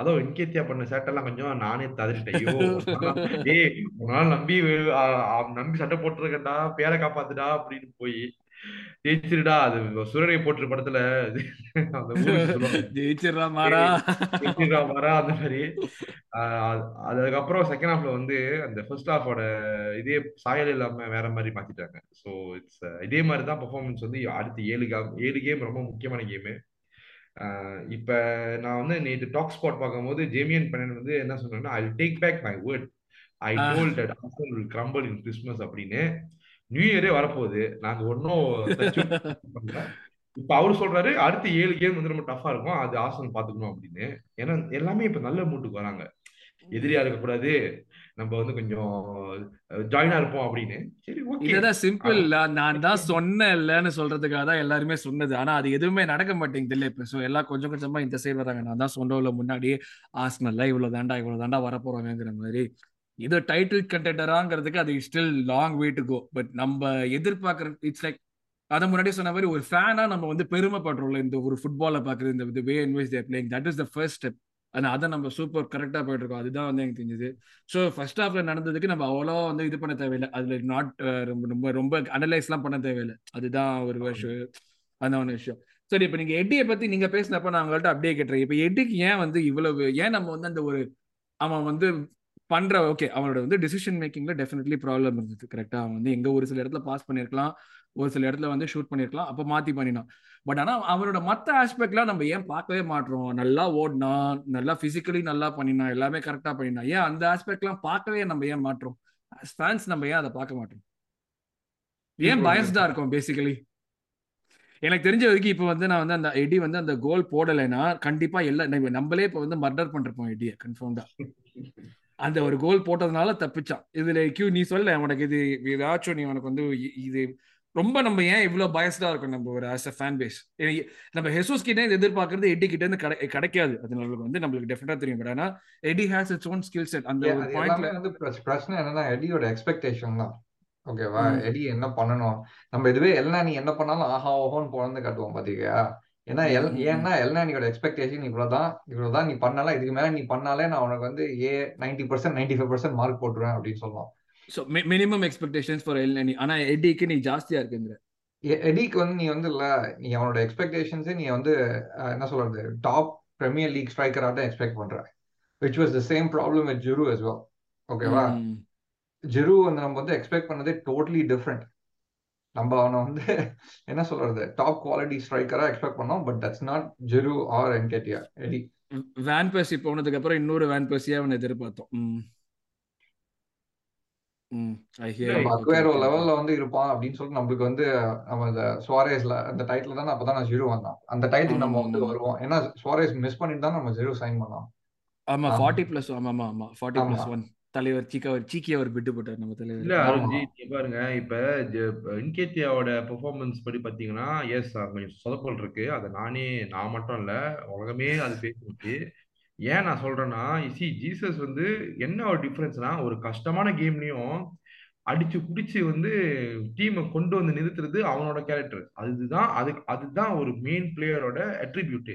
அதோ இன்கேத்தியா பண்ண சேட்டெல்லாம் கொஞ்சம் நானே ததறிட்டேன் ஐயோ ஏய் ஒரு நாள் நம்பி நம்பி சட்டை போட்டுருக்கேன்டா பேரை காப்பாத்துடா அப்படின்னு போய் ஜெயிச்சிருடா அது சுரரை போட்டுற படத்துல
ஜெயிச்சிடறா மாறா.
ஜெயிச்சிருடா வரா அந்த மாதிரி. அதுக்கப்புறம் செகண்ட் ஹாஃப்ல வந்து அந்த ஃபர்ஸ்ட் ஹாஃபோட இதே சாயல் இல்லாம வேற மாதிரி மாத்திட்டாங்க. ஸோ இட்ஸ் இதே மாதிரி தான் பெர்ஃபார்மன்ஸ் வந்து அடுத்து ஏழு ஏழு கேம் ரொம்ப முக்கியமான கேமு இப்ப நான் வந்து நேற்று டாக் ஸ்பாட் பார்க்கும்போது ஜேமியன் பெனன் வந்து என்ன சொன்னாங்கன்னா I take back my word I. Told that Arsenal will crumble in Christmas அப்படின்னு. நியூ இயரே வரப்போகுது. நாங்க ஒன்றும் இப்ப அவரு சொல்றாரு அடுத்த ஏழு கேம் வந்து ரொம்ப டஃபா இருக்கும். அது ஆர்சனல் பாத்துக்கணும் அப்படின்னு. ஏன்னா எல்லாமே இப்ப நல்ல மூட்டுக்கு வராங்க. எதிரியா இருக்கக்கூடாது. நம்ம வந்து கொஞ்சம் ஜாயினா இருப்போம் அப்படின்னு. சரி ஓகே
இதுதான் சிம்பிள் நான் தான் சொன்னேன் இல்லன்னு சொல்றதுக்காக தான் எல்லாருமே சொன்னது. ஆனா அது எதுவுமே நடக்க மாட்டேங்குது இல்ல இப்ப. சோ எல்லாம் கொஞ்சம் கொஞ்சமா இந்த சைடு வராங்க. நான் தான் சொன்னோம்ல முன்னாடி ஆஸ்னல்ல இவ்வளவு தாண்டா இவ்வளவு தாண்டா வரப்போறாங்கிற மாதிரி. இது டைட்டில் கண்டெண்டராங்கிறதுக்கு அது still long way to go but நம்ம எதிர்பார்க்கற இட்ஸ் லைக் அதை முன்னாடி சொன்ன மாதிரி ஒரு ஃபேனா நம்ம வந்து பெருமைப்படுறோம்ல. இந்த ஒரு ஃபுட்பாலை பாக்குறது இந்த way in wise they're playing that is the first step ஆனா அதை நம்ம சூப்பர் கரெக்டா போயிட்டு இருக்கோம். அதுதான் வந்து எனக்கு தெரிஞ்சது. ஸோ ஃபர்ஸ்ட் ஹாஃப்ல நடந்ததுக்கு நம்ம அவ்வளோ வந்து இது பண்ண தேவையில்லை. அதுல நாட் ரொம்ப ரொம்ப ரொம்ப அனலைஸ்லாம் பண்ண தேவையில்லை. அதுதான் ஒரு விஷயம். அந்த ஒரு விஷயம். சரி இப்போ நீங்க எட்டியை பத்தி நீங்க பேசினப்ப நான் உங்கள்ட்ட அப்படியே கேட்டுறேன். இப்போ எட்டிக்கு ஏன் வந்து இவ்வளவு ஏன் நம்ம வந்து அந்த ஒரு அவன் வந்து பண்ற ஓகே அவனோட வந்து டிசிஷன் மேக்கிங்ல டெஃபினெட்லி ப்ராப்ளம் இருந்தது கரெக்டா அவன் வந்து எங்க ஒரு சில இடத்துல பாஸ் பண்ணிருக்கலாம் ஒரு சில இடத்துல வந்து ஷூட் பண்ணிருக்கலாம். அப்ப மாத்தி பண்ணினான் பட் ஆனா அவனோட மத்த ஆஸ்பெக்ட்லாம் நம்ம ஏன் பார்க்கவே மாட்டோம் நல்லா ஓடினான் நல்லா பிசிக்கலி நல்லா பண்ணினான் எல்லாமே கரெக்டா பண்ணினான். ஏன் அந்த ஆஸ்பெக்ட்லாம் பார்க்கவே நம்ம ஏன் மாட்டோம் ஃபேன்ஸ் நம்ம ஏன் அதை பார்க்க மாட்டோம் ஏன் பயஸ்டா இருக்கும் பேசிக்கலி எனக்கு தெரிஞ்ச வரைக்கும் இப்போ வந்து நான் வந்து அந்த எடி வந்து அந்த கோல் போடலைன்னா கண்டிப்பா எல்லா நம்ம- நம்மளே இப்போ வந்து மர்டர் பண்ணிருப்போம் எடியை கன்ஃபார்ம்டா அந்த ஒரு கோல் போட்டதுனால தப்பிச்சான். இதுல கியூ நீ சொல்ல உனக்கு இது ஏதாச்சும் நீ உனக்கு வந்து இது ரொம்ப நம்ம ஏன் இவ்வளவு பயஸ்டா இருக்கும் நம்ம ஒரு ஆஸ் அ ஃபேன் பேஸ் நம்ம ஹெசூஸ் கிட்ட எதிர்பார்க்கறது எடி கிட்ட இருந்து கிடை- கிடைக்காது. அது நம்மளுக்கு வந்து நம்மளுக்கு டெஃபினட்டா தெரியும். பட் ஆனா Eddie has its own skill set அந்த ஒரு பாயிண்ட்ல
எல்லாமே வந்து பிரச்ச- பிரச்சனை என்னன்னா எடியோட எக்ஸ்பெக்டேஷன் தான். ஓகேவா. எடி என்ன பண்ணணும்? நம்ம இதுவே எல்லாம் நீ என்ன பண்ணாலும் ஆஹா ஓஹோன்னு குழந்தை காட்டுவோம் பாத்தீங்களா ஏன்னா எல். ஏன்னா எல்னானியோட எக்ஸ்பெக்டேஷன் இவ்வளவுதான். இவ்வளவுதான் நீ பண்ணலாம் இதுக்கு மேல நீ பண்ணாலே நான் உனக்கு வந்து a ninety percent ninety five percent mark போட்டுருவேன் அப்படின்னு சொல்லலாம்
so minimum expectations for Elneny ஆனா எடிக்கு நீ ஜாஸ்தியா இருக்குங்கிற
எடிக்கு வந்து நீ வந்து இல்ல நீ அவனோட எக்ஸ்பெக்டேஷன்ஸே நீ வந்து என்ன சொல்றது டாப் பிரீமியர் லீக் ஸ்ட்ரைக்கராக எக்ஸ்பெக்ட் பண்ற. Which was the same problem with Jesus as well. ஓகேவா. ஜெரு வந்து நம்ம வந்து எக்ஸ்பெக்ட் பண்ணதே டோட்டலி டிஃப்ரெண்ட் நம்ம அவனை வந்து என்ன சொல்றது டாப் குவாலிட்டி ஸ்ட்ரைக்கரா எக்ஸ்பெக்ட் பண்ணோம் but that's not Jesus or Nketiah Eddie
van Persie போனதுக்கு அப்புறம் இன்னொரு வேன் பெர்சியா அவனை எதிர்பார்த்தோம் ம். ம். I hear
நம்ம
you. Okay,
Aguero. லெவல்ல வந்து இருப்பான் அப்படின்னு சொல்லிட்டு நம்மளுக்கு வந்து நம்ம இந்த சுவாரேஸ்ல அந்த டைட்டில் தானே அப்பதான் ஜெரு வந்தான் அந்த டைட்டில் நம்ம வந்து. வருவோம் ஏன்னா சுவாரேஸ் மிஸ் பண்ணிட்டு தான் நம்ம ஜெரு சைன் பண்ணோம்
ஆமா. ஃபார்ட்டி பிளஸ் ஆமா ஆமா ஆமா ஃபார்ட்டி. பிளஸ் ஒன் தலைவர் சீக்கா அவர் சீக்கி அவர் விட்டு போட்டார் நம்ம தலைவர்
இல்ல. அருண்ஜி நீங்க பாருங்க இப்ப இன்கேத்தியாவோட பெர்ஃபார்மன்ஸ் படி பாத்தீங்கன்னா எஸ் கொஞ்சம் சொதப்பல் இருக்கு அது நானே நான் மட்டும் இல்ல உலகமே அது பேசிருச்சு ஏன் நான் சொல்றேன்னா சி ஜீசஸ் வந்து என்ன ஒரு டிஃப்ரென்ஸ்னா ஒரு கஷ்டமான கேம்லயும் அடிச்சு குடிச்சு வந்து டீமை கொண்டு வந்து நிறுத்துறது அவனோட கேரக்டர் அதுதான் அது அதுதான் ஒரு மெயின் பிளேயரோட அட்ரிபியூட்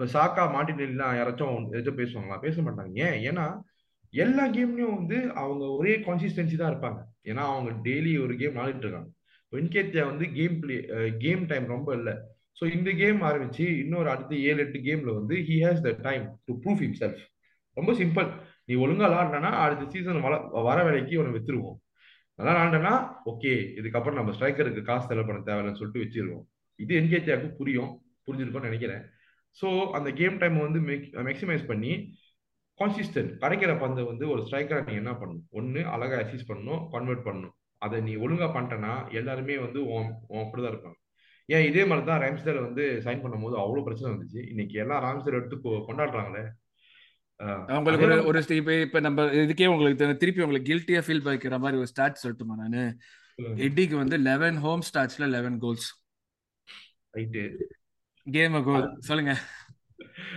இப்ப சாக்கா மார்டினெல்லாம் யாராச்சும் ஏதாச்சும் பேசுவாங்களா? பேச மாட்டாங்க. ஏன்? ஏன்னா எல்லா கேம்லயும் வந்து அவங்க ஒரே கான்சிஸ்டன்சி தான் இருப்பாங்க. ஏன்னா அவங்க டெய்லி ஒரு கேம் ஆடிட்டு இருக்காங்க. வெண்கேத்தியா வந்து கேம் பிளே கேம் டைம் ரொம்ப இல்லை. ஸோ இந்த கேம் ஆரம்பிச்சு இன்னொரு அடுத்த ஏழு எட்டு கேம்ல வந்து he has the time to prove himself ரொம்ப சிம்பிள் நீ ஒழுங்கா விளாட்னா அடுத்த சீசன் வர வர வேலைக்கு உன்னை வித்துருவோம். நல்லா விளாண்டனா ஓகே இதுக்கப்புறம் நம்ம ஸ்ட்ரைக்கருக்கு காசு செலவு பண்ண தேவையில்லைன்னு சொல்லிட்டு வச்சிருவோம். இது என்கேத்தியாவுக்கு புரியும் புரிஞ்சிருக்கும்னு நினைக்கிறேன். ஸோ அந்த கேம் டைம் வந்து மேக்ஸிமைஸ் பண்ணி கான்சிஸ்டன்ட் கிடைக்கிற பந்தை வந்து ஒரு ஸ்ட்ரைக்கரை நீ என்ன பண்ணணும்? ஒன்று அழகாக அசீஸ் பண்ணணும் கன்வெர்ட் பண்ணணும். அதை நீ ஒழுங்காக பண்ணிட்டனா எல்லாருமே வந்து உன் உன் அப்படிதான் இருப்பாங்க. ஏன் இதே மாதிரி தான் ராம்ஸ்டர் வந்து சைன் பண்ணும்போது அவ்வளோ பிரச்சனை வந்துச்சு. இன்னைக்கு எல்லாம் ராம்ஸ்டர் எடுத்து கொண்டாடுறாங்களே.
உங்களுக்கு ஒரு ஒரு இப்ப இப்ப நம்ம இதுக்கே உங்களுக்கு திருப்பி உங்களுக்கு கில்ட்டியா ஃபீல் பண்ணிக்கிற மாதிரி ஒரு ஸ்டாட் சொல்லட்டுமா நானு. எட்டிக்கு வந்து eleven home ஸ்டாட்ஸ்ல eleven goals
right
game goal சொல்லுங்க.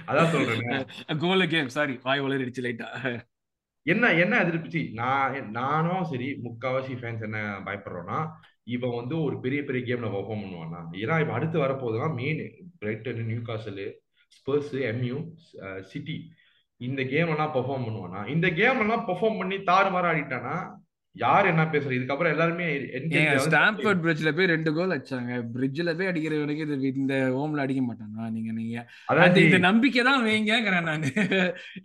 அதான் சொல்றேன்.
கோல் கேம் சாரி வாய் உளறிடுச்சு லைட்டா
என்ன என்ன எதிர்ப்புச்சு நான் நானும் சரி முக்காவாசி ஃபேன்ஸ் என்ன பயப்படுறோம்னா இவன் வந்து ஒரு பெரிய பெரிய கேம்ல பெர்ஃபார்ம் பண்ணுவானா ஏன்னா இப்ப அடுத்து வரப்போகுதுன்னா main Brighton Newcastle Spurs MU City இந்த கேம் எல்லாம் பெர்ஃபார்ம் பண்ணுவானா இந்த கேம் எல்லாம் பெர்ஃபார்ம் பண்ணி தாறு மாற ஆடிட்டானா யார் என்ன பேசுறது? இதுக்கப்புறம் எல்லாருமே
ஸ்டாம்ஃபோர்ட் பிரிட்ஜ்ல போய் ரெண்டு கோல் அடிச்சாங்க. பிரிட்ஜ்ல போய் அடிக்கிறவனுக்கு இது இந்த ஹோம்ல அடிக்க மாட்டானா நீங்க நீங்க?
அதாவது
இந்த நம்பிக்கை தான் வைங்கிறேன் நான்.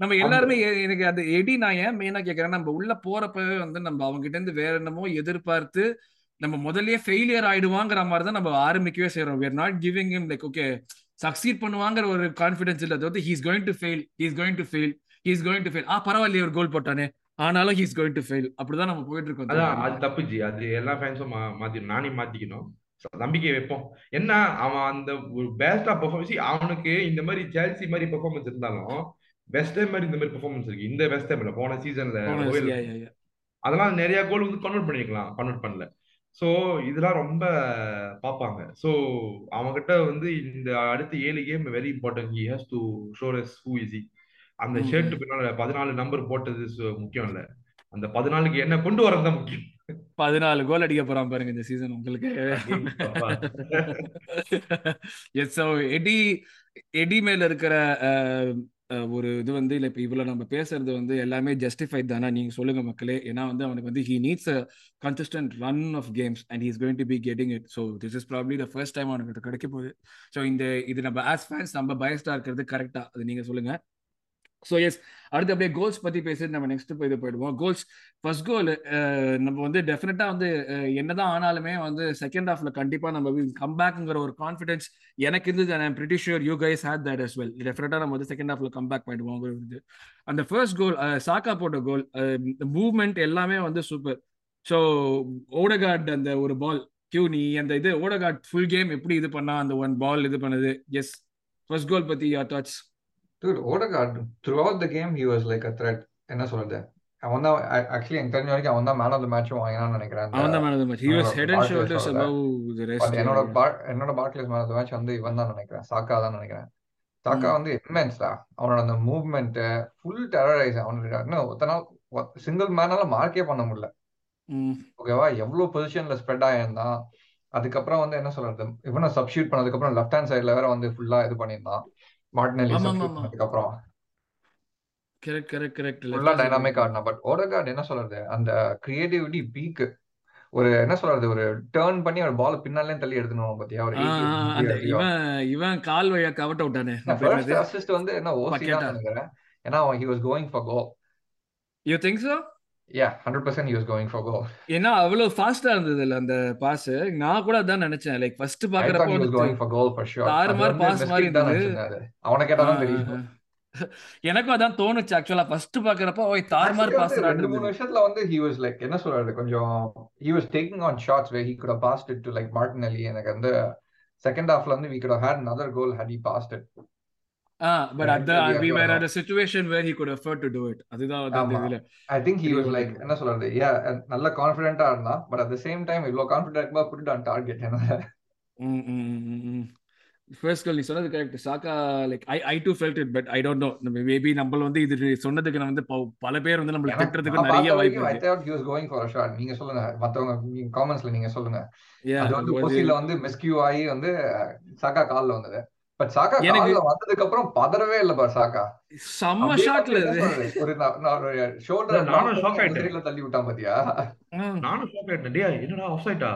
நம்ம எல்லாருமே எனக்கு அது எடி நான் ஏன் மெயினா கேக்குறேன் நம்ம உள்ள போறப்பவே வந்து நம்ம அவங்க கிட்ட இருந்து வேற என்னமோ எதிர்பார்த்து நம்ம முதல்லயே ஃபெயிலியர் ஆயிடுவாங்கிற மாதிரி தான் நம்ம ஆரம்பிக்கவே செய்யறோம் are not giving him like okay succeed பண்ணுவாங்கிற ஒரு கான்ஃபிடன்ஸ் இல்ல. அதாவது he's going to fail he's going to fail he's going to fail ஆ பரவாயில்லையே ஒரு கோல் போட்டானே. ஆனாலும் ஹீஸ் கோயிங் டு ஃபெயில் அப்படிதான் நம்ம போயிட்டு இருக்கோம்.
அதான் அது தப்பு ஜி அது எல்லா ஃபேன்ஸும் மாத்தி நானே மாத்திக்கணும். நம்பிக்கை வைப்போம். என்ன அவன் அந்த ஒரு பெஸ்டா பெர்ஃபார்மன்ஸ் அவனுக்கு இந்த மாதிரி ஜெல்சி மாதிரி பெர்ஃபார்மன்ஸ் இருந்தாலும் வெஸ்ட் டைம் மாதிரி இந்த மாதிரி பெர்ஃபார்மன்ஸ் இருக்கு. இந்த வெஸ்ட் டைம்ல போன சீசன்ல. அதெல்லாம் நிறைய கோல் வந்து கன்வெர்ட் பண்ணிருக்கலாம். கன்வெர்ட் பண்ணல. ஸோ இதெல்லாம் ரொம்ப பார்ப்பாங்க. ஸோ அவன்கிட்ட வந்து இந்த அடுத்த ஏழு game very important he has to ஷோரஸ் who is அந்த ஷர்ட். பின்னால பதினாலு நம்பர் போட்டது முக்கியம் இல்ல. அந்த பதினாலுக்கு என்ன கொண்டு வரது தான் முக்கியம்.
பதினாலு கோல் அடிக்க போறான் பாருங்க இந்த சீசன் உங்களுக்கு. எஸ் எடி எடி மேல இருக்கிற ஒரு இது வந்து இல்லை இப்போ இவ்வளோ நம்ம பேசுறது வந்து எல்லாமே ஜஸ்டிஃபைட் தானே? நீங்கள் சொல்லுங்க மக்களே. ஏன்னா வந்து அவனுக்கு வந்து he needs a consistent run of games and is going to be getting it so this is probably the first time அவனுக்கு கிடைக்க போகுது. ஸோ இந்த இது நம்ம ஆஸ் ஃபேன்ஸ் நம்ம பயஸ்டாக இருக்கிறது கரெக்டாக அது நீங்கள் சொல்லுங்கள் ஸோ எஸ் அடுத்து அப்படியே கோல்ஸ் பத்தி பேசிட்டு நம்ம நெக்ஸ்ட் இது போயிடுவோம். கோல்ஸ் ஃபர்ஸ்ட் கோல் நம்ம வந்து டெஃபினட்டா வந்து என்னதான் ஆனாலுமே வந்து செகண்ட் ஹாஃப்ல கண்டிப்பா நம்ம கம்பேக்ங்கிற ஒரு கான்ஃபிடன்ஸ் எனக்கு இருந்தது. I'm pretty sure you guys had that as well டெஃபினட்டா நம்ம வந்து செகண்ட் ஹாஃப்ல கம்பேக் பண்ணிடுவோம் இது. அந்த ஃபர்ஸ்ட் கோல் சாக்கா போட்ட கோல் மூவ்மெண்ட் எல்லாமே வந்து சூப்பர் ஸோ ஓடகார்ட் அந்த ஒரு பால் கியூ நீ அந்த இது ஓடகார்ட் ஃபுல் கேம் எப்படி இது பண்ணா அந்த ஒன் பால் இது பண்ணுது? எஸ் ஃபர்ஸ்ட் கோல் பத்தி யார் thoughts
Dude, Odegaard, throughout the game, he was like a threat. என்ன சொல்றது? அவன் தான் ஆக்சுவலி எனக்கு தெரிஞ்ச வரைக்கும் அவன் தான் மேன் ஆஃப் த மேட்சும் வாங்கினான்னு நினைக்கிறேன்.
அவன் தான் man of the match he was head and shoulders. Above the rest
என்னோட என்னோட Barclays man of the match வந்து இவன் தான் நினைக்கிறேன். சாக்கா தான் நினைக்கிறேன். சாக்கா. வந்து இம்மென்ஸ்டா அவனோட அந்த மூவ்மெண்ட் ஃபுல் டெரரைஸ் அவனுக்கு இன்னும் ஒத்த நாள் சிங்கிள் மேனால மார்க்கே பண்ண முடியல. ஓகேவா எவ்வளவு பொசிஷன்ல ஸ்ப்ரெட் ஆயிருந்தான். அதுக்கப்புறம் வந்து என்ன சொல்றது? இவனை சப்ஸ்டியூட் பண்ணதுக்கு அப்புறம் லெஃப்ட் ஹேண்ட் சைடுல வேற வந்து ஃபுல்லா இது பண்ணியிருந்தான். பண்ணதுக்கு அப்புறம்
கரெக்ட் கரெக்ட் கரெக்ட்
ஃபுல்லா டைனாமிக் ஆடினா பட் ஓடகார்ட் என்ன சொல்றது? அந்த கிரியேட்டிவிட்டி பீக் ஒரு என்ன சொல்றது? ஒரு டேர்ன் பண்ணி ஒரு பால் பின்னாலே தள்ளி எடுத்துனோம் பாத்தியா? ஒரு
இவன் இவன் கால் வழியா கவட் அவுட்டானே பேர்
ஃபர்ஸ்ட் அசிஸ்ட் வந்து என்ன ஓசி
பக்கேட்டா
தான் நினைக்கிறேன். ஏன்னா அவன் he was going for goal
you think so
ya hundred percent was going for goal
ஏன்னா அவ்வளவு ஃபாஸ்டா இருந்தது இல்ல அந்த பாஸ் நான் கூட அதான் நினைச்சேன். லைக் ஃபர்ஸ்ட் பாக்குறப்ப வந்து
going for goal for sure
தாறுமாறு
வந்து
பாஸ் மாதிரி இருந்தது.
அவனை கேட்டா தெரியும்.
எனக்கும் அதான் தோணுச்சு ஆக்சுவலா ஃபர்ஸ்ட் பாக்குறப்ப ஓய் தாறுமாறு
ஆக்சுவலி
பாஸ்
ரெண்டு மூணு விஷயத்துல வந்து ஹி வாஸ் லைக் என்ன சொல்றது கொஞ்சம் he was taking on shots way he could passed it to like Martinelli எனக்கு வந்து செகண்ட் ஹாஃப்ல வந்து we could had another goal had he passed it.
But were at
வரும்
a situation where he could afford to do it. அதுதான் வந்து இதுல
I think he was like என்ன சொல்றது? ஏ நல்ல கான்ஃபிடென்ட்டா இருந்தான் but at the same time இவ்வளவு கான்ஃபிடென்ட் இருக்கும்போது புட் ஆன் டார்கெட் என்ன
ம் ஃபர்ஸ்ட் கோல் நீ சொன்னது correct Saka like I I too felt it but I don't know maybe நம்ம வந்து இது சொன்னதுக்கு நான் வந்து பல பேர் வந்து நம்மள திட்டுறதுக்கு நிறைய வாய்ப்பு
I thought he was going for a shot நீங்க சொல்லுங்க. மத்தவங்க நீங்க காமெண்ட்ஸ்ல நீங்க சொல்லுங்க.
யா
அது வந்து ஓசில வந்து மிஸ்கியூ ஆகி வந்து சாக்கா கால்ல வந்தது. பட் சாக்கா
எனக்கு
வந்ததுக்கு அப்புறம் பதறவே இல்ல பார் சாக்கா.
செம்ம ஷாட்ல
ஒரு ஷோல்டரை
நானும் ஷாக் ஆயிட்டேன்.
தள்ளி விட்டான் பாத்தியா.
நானும் ஷாக் ஆயிட்டேன். டேய் என்னடா ஆஃப் சைட்டா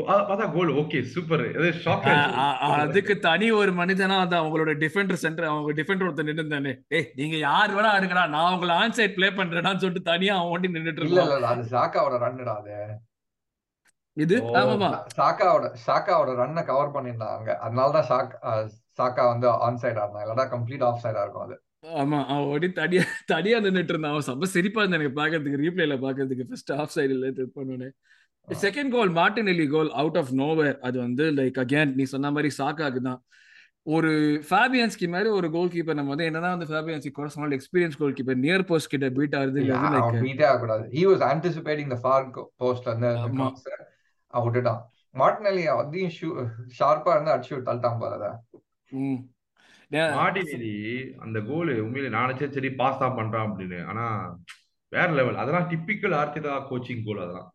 பார்த்தா கோல் ஓகே சூப்பர் இது ஷாக்
ஆ,
ஆயிடுச்சு.
ஆ, ஆ, அதுக்கு தனி ஒரு மனிதனா அந்த அவங்களோட டிஃபெண்டர் சென்டர் அவங்க டிஃபெண்டர் ஒருத்தர் நின்று தானே ஏய் நீங்க யார் வேணா அடுக்கடா நான் உங்களை ஆன் சைட் ப்ளே பண்றேன்னு சொல்லிட்டு தனியா அவன் ஓட்டி நின்னுட்டு
இல்ல அது சாக்காவோட ரன்னுடா அது.
இது? ஆமாமா.
சாக்காவோட சாக்காவோட ரன்னை கவர் பண்ணியிருந்தாங்க அதனாலதான் சாக் சாக்கா வந்து ஆன் சைடா இருந்தான் இல்லடா கம்ப்ளீட் ஆஃப் சைடா இருக்கும் அது.
ஆமா அவன் ஓடி தனியா தனியா நின்னுட்டு இருந்தான். அவன் செம்ம சிரிப்பா இருந்தா எனக்கு பாக்குறதுக்கு ரீப்ளேல பாக்குறதுக்கு ஃபர்ஸ்ட் ஆஃப் சைடுல இது பண்ணோன்னே second goal Martinelli goal out of nowhere அது வந்து லைக் அகேன் நீ சொன்ன மாதிரி சாக்காக்கு தான். ஒரு ஃபேபியன்ஸ்கி மாதிரி ஒரு கோல் கீப்பர் நம்ம வந்து என்னதான் வந்து ஃபேபியன்ஸ்கி குறை சொன்னாலும் experience goal keeper near post கிட்ட பீட்
இல்ல
ஆகுதுங்கிறது
அவன்
லைக்
பீட்டே ஆகக்கூடாது. He was anticipating the far இருந்து அந்த விட்டுட்டான். மார்டினலி அதையும் ஷார்ப்பா இருந்து அடிச்சு தள்ளிட்டான் பாரு அதை
ம் Yeah.
மார்டினெலி அந்த கோல் உண்மையிலே நான் நினைச்சேன் சரி பாஸ் தான் பண்றான் அப்படின்னு. ஆனா வேற லெவல் அதெல்லாம் டிப்பிக்கல் ஆர்த்திதா கோச்சிங் கோல் அதெல்லாம்.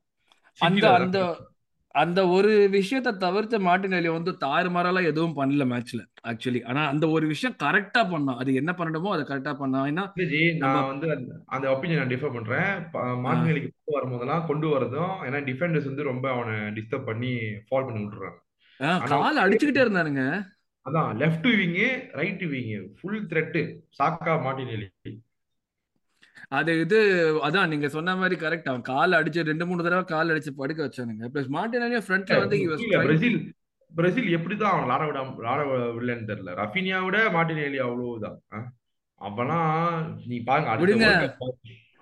அந்த அந்த அந்த ஒரு விஷயத்தை தவிர்த்து மார்டினெல்லி வந்து தாறுமாறெல்லாம் எதுவும் பண்ணல மேட்ச்ல ஆக்சுவலி ஆனா அந்த ஒரு விஷயம் கரெக்டா பண்ணான் அது என்ன பண்ணணுமோ அதை கரெக்டா பண்ணான் ஏன்னா
நான் வந்து அந்த ஒப்பீனியன் நான் டிஃபர் பண்றேன். மார்டினெல்லிக்கு கொண்டு வரும்போதெல்லாம் கொண்டு வரதும் ஏன்னா டிஃபெண்டர்ஸ் வந்து ரொம்ப அவனை டிஸ்டர்ப் பண்ணி ஃபால் பண்ணி விட்டுறாங்க.
கால் அடிச்சுக்கிட்டே இருந்தானுங்க.
அதான் left wing right wing. Full threat Saka Martinelli
அது இது அதான் நீங்க சொன்ன மாதிரி கரெக்ட் அவன் கால் அடிச்சு ரெண்டு மூணு தடவை கால் அடிச்சு படுக்க வச்சானுங்க. பிளஸ் மார்டினெல்லியும் ஃப்ரண்ட்ல வந்து
பிரேசில் பிரேசில் எப்படிதான் அவன் விளாட விடாம விளாட விடலன்னு தெரியல. ரஃபினியா விட மார்டினெல்லி அவ்வளவுதான்? அப்பனா நீ பாருங்க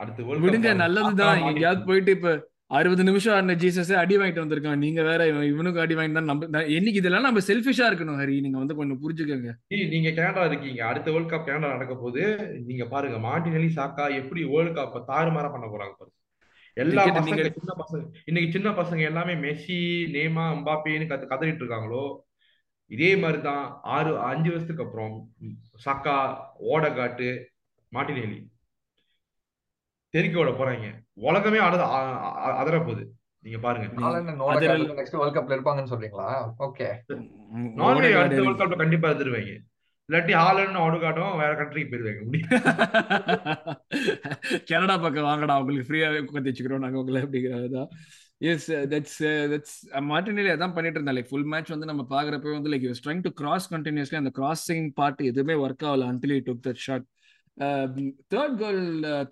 அடுத்த
விடுங்க. நல்லதுதான். எங்கேயாவது போயிட்டு இப்ப அறுபது நிமிஷம் ஆன ஜீசஸே அடி வாங்கிட்டு வந்திருக்கான். நீங்க வேற இவன் இவனுக்கு அடி வாங்கிட்டு தான் நம்ம என்னைக்கு இதெல்லாம் நம்ம செல்ஃபிஷா இருக்கணும் ஹரி. நீங்க வந்து கொஞ்சம் புரிஞ்சுக்கங்க.
நீங்க கனடா இருக்கீங்க. அடுத்த வேர்ல்ட் கப் கனடா நடக்க போகுது. நீங்க பாருங்க மார்டினெல்லி சாக்கா எப்படி வேர்ல்ட் கப் தாறுமாறா பண்ண போறாங்க பாருங்க. எல்லா பசங்க சின்ன பசங்க இன்னைக்கு சின்ன பசங்க எல்லாமே மெஸ்ஸி நேமா எம்பாப்பேன்னு கத்து கதறிட்டு இருக்காங்களோ இதே மாதிரி தான் ஆறு அஞ்சு வருஷத்துக்கு அப்புறம் சாக்கா ஓடகாட்டு மார்டினெல்லி தெறிக்க விட போறாங்க. உலகமே அடத அ- அ- அதற போகுது. நீங்க பாருங்க.
நெக்ஸ்ட் வேர்ல்ட் கப்ல இருப்பாங்கன்னு சொல்றீங்களா? ஓகே
நார்வே அடுத்த வேர்ல்ட் கப்ல கண்டிப்பா எடுத்துருவாங்க இல்லாட்டி ஹாலண்ட் ஓடுகாட்டும் வேற கண்ட்ரிக்கு போயிருவாங்க. முடியும்
கனடா பக்கம் வாங்கடா உங்களுக்கு ஃப்ரீயாவே உட்காந்து வச்சுக்கிறோம் நாங்க உங்களை அப்படிங்கிறதா எஸ் தட்ஸ் தட்ஸ் மார்டினெல்லி அதான் பண்ணிட்டு இருந்தா லைக் ஃபுல் மேட்ச் வந்து நம்ம பாக்குறப்ப வந்து like use trying to cross continuously அந்த கிராசிங் பார்ட் எதுவுமே ஒர்க் ஆகல until took that shot third goal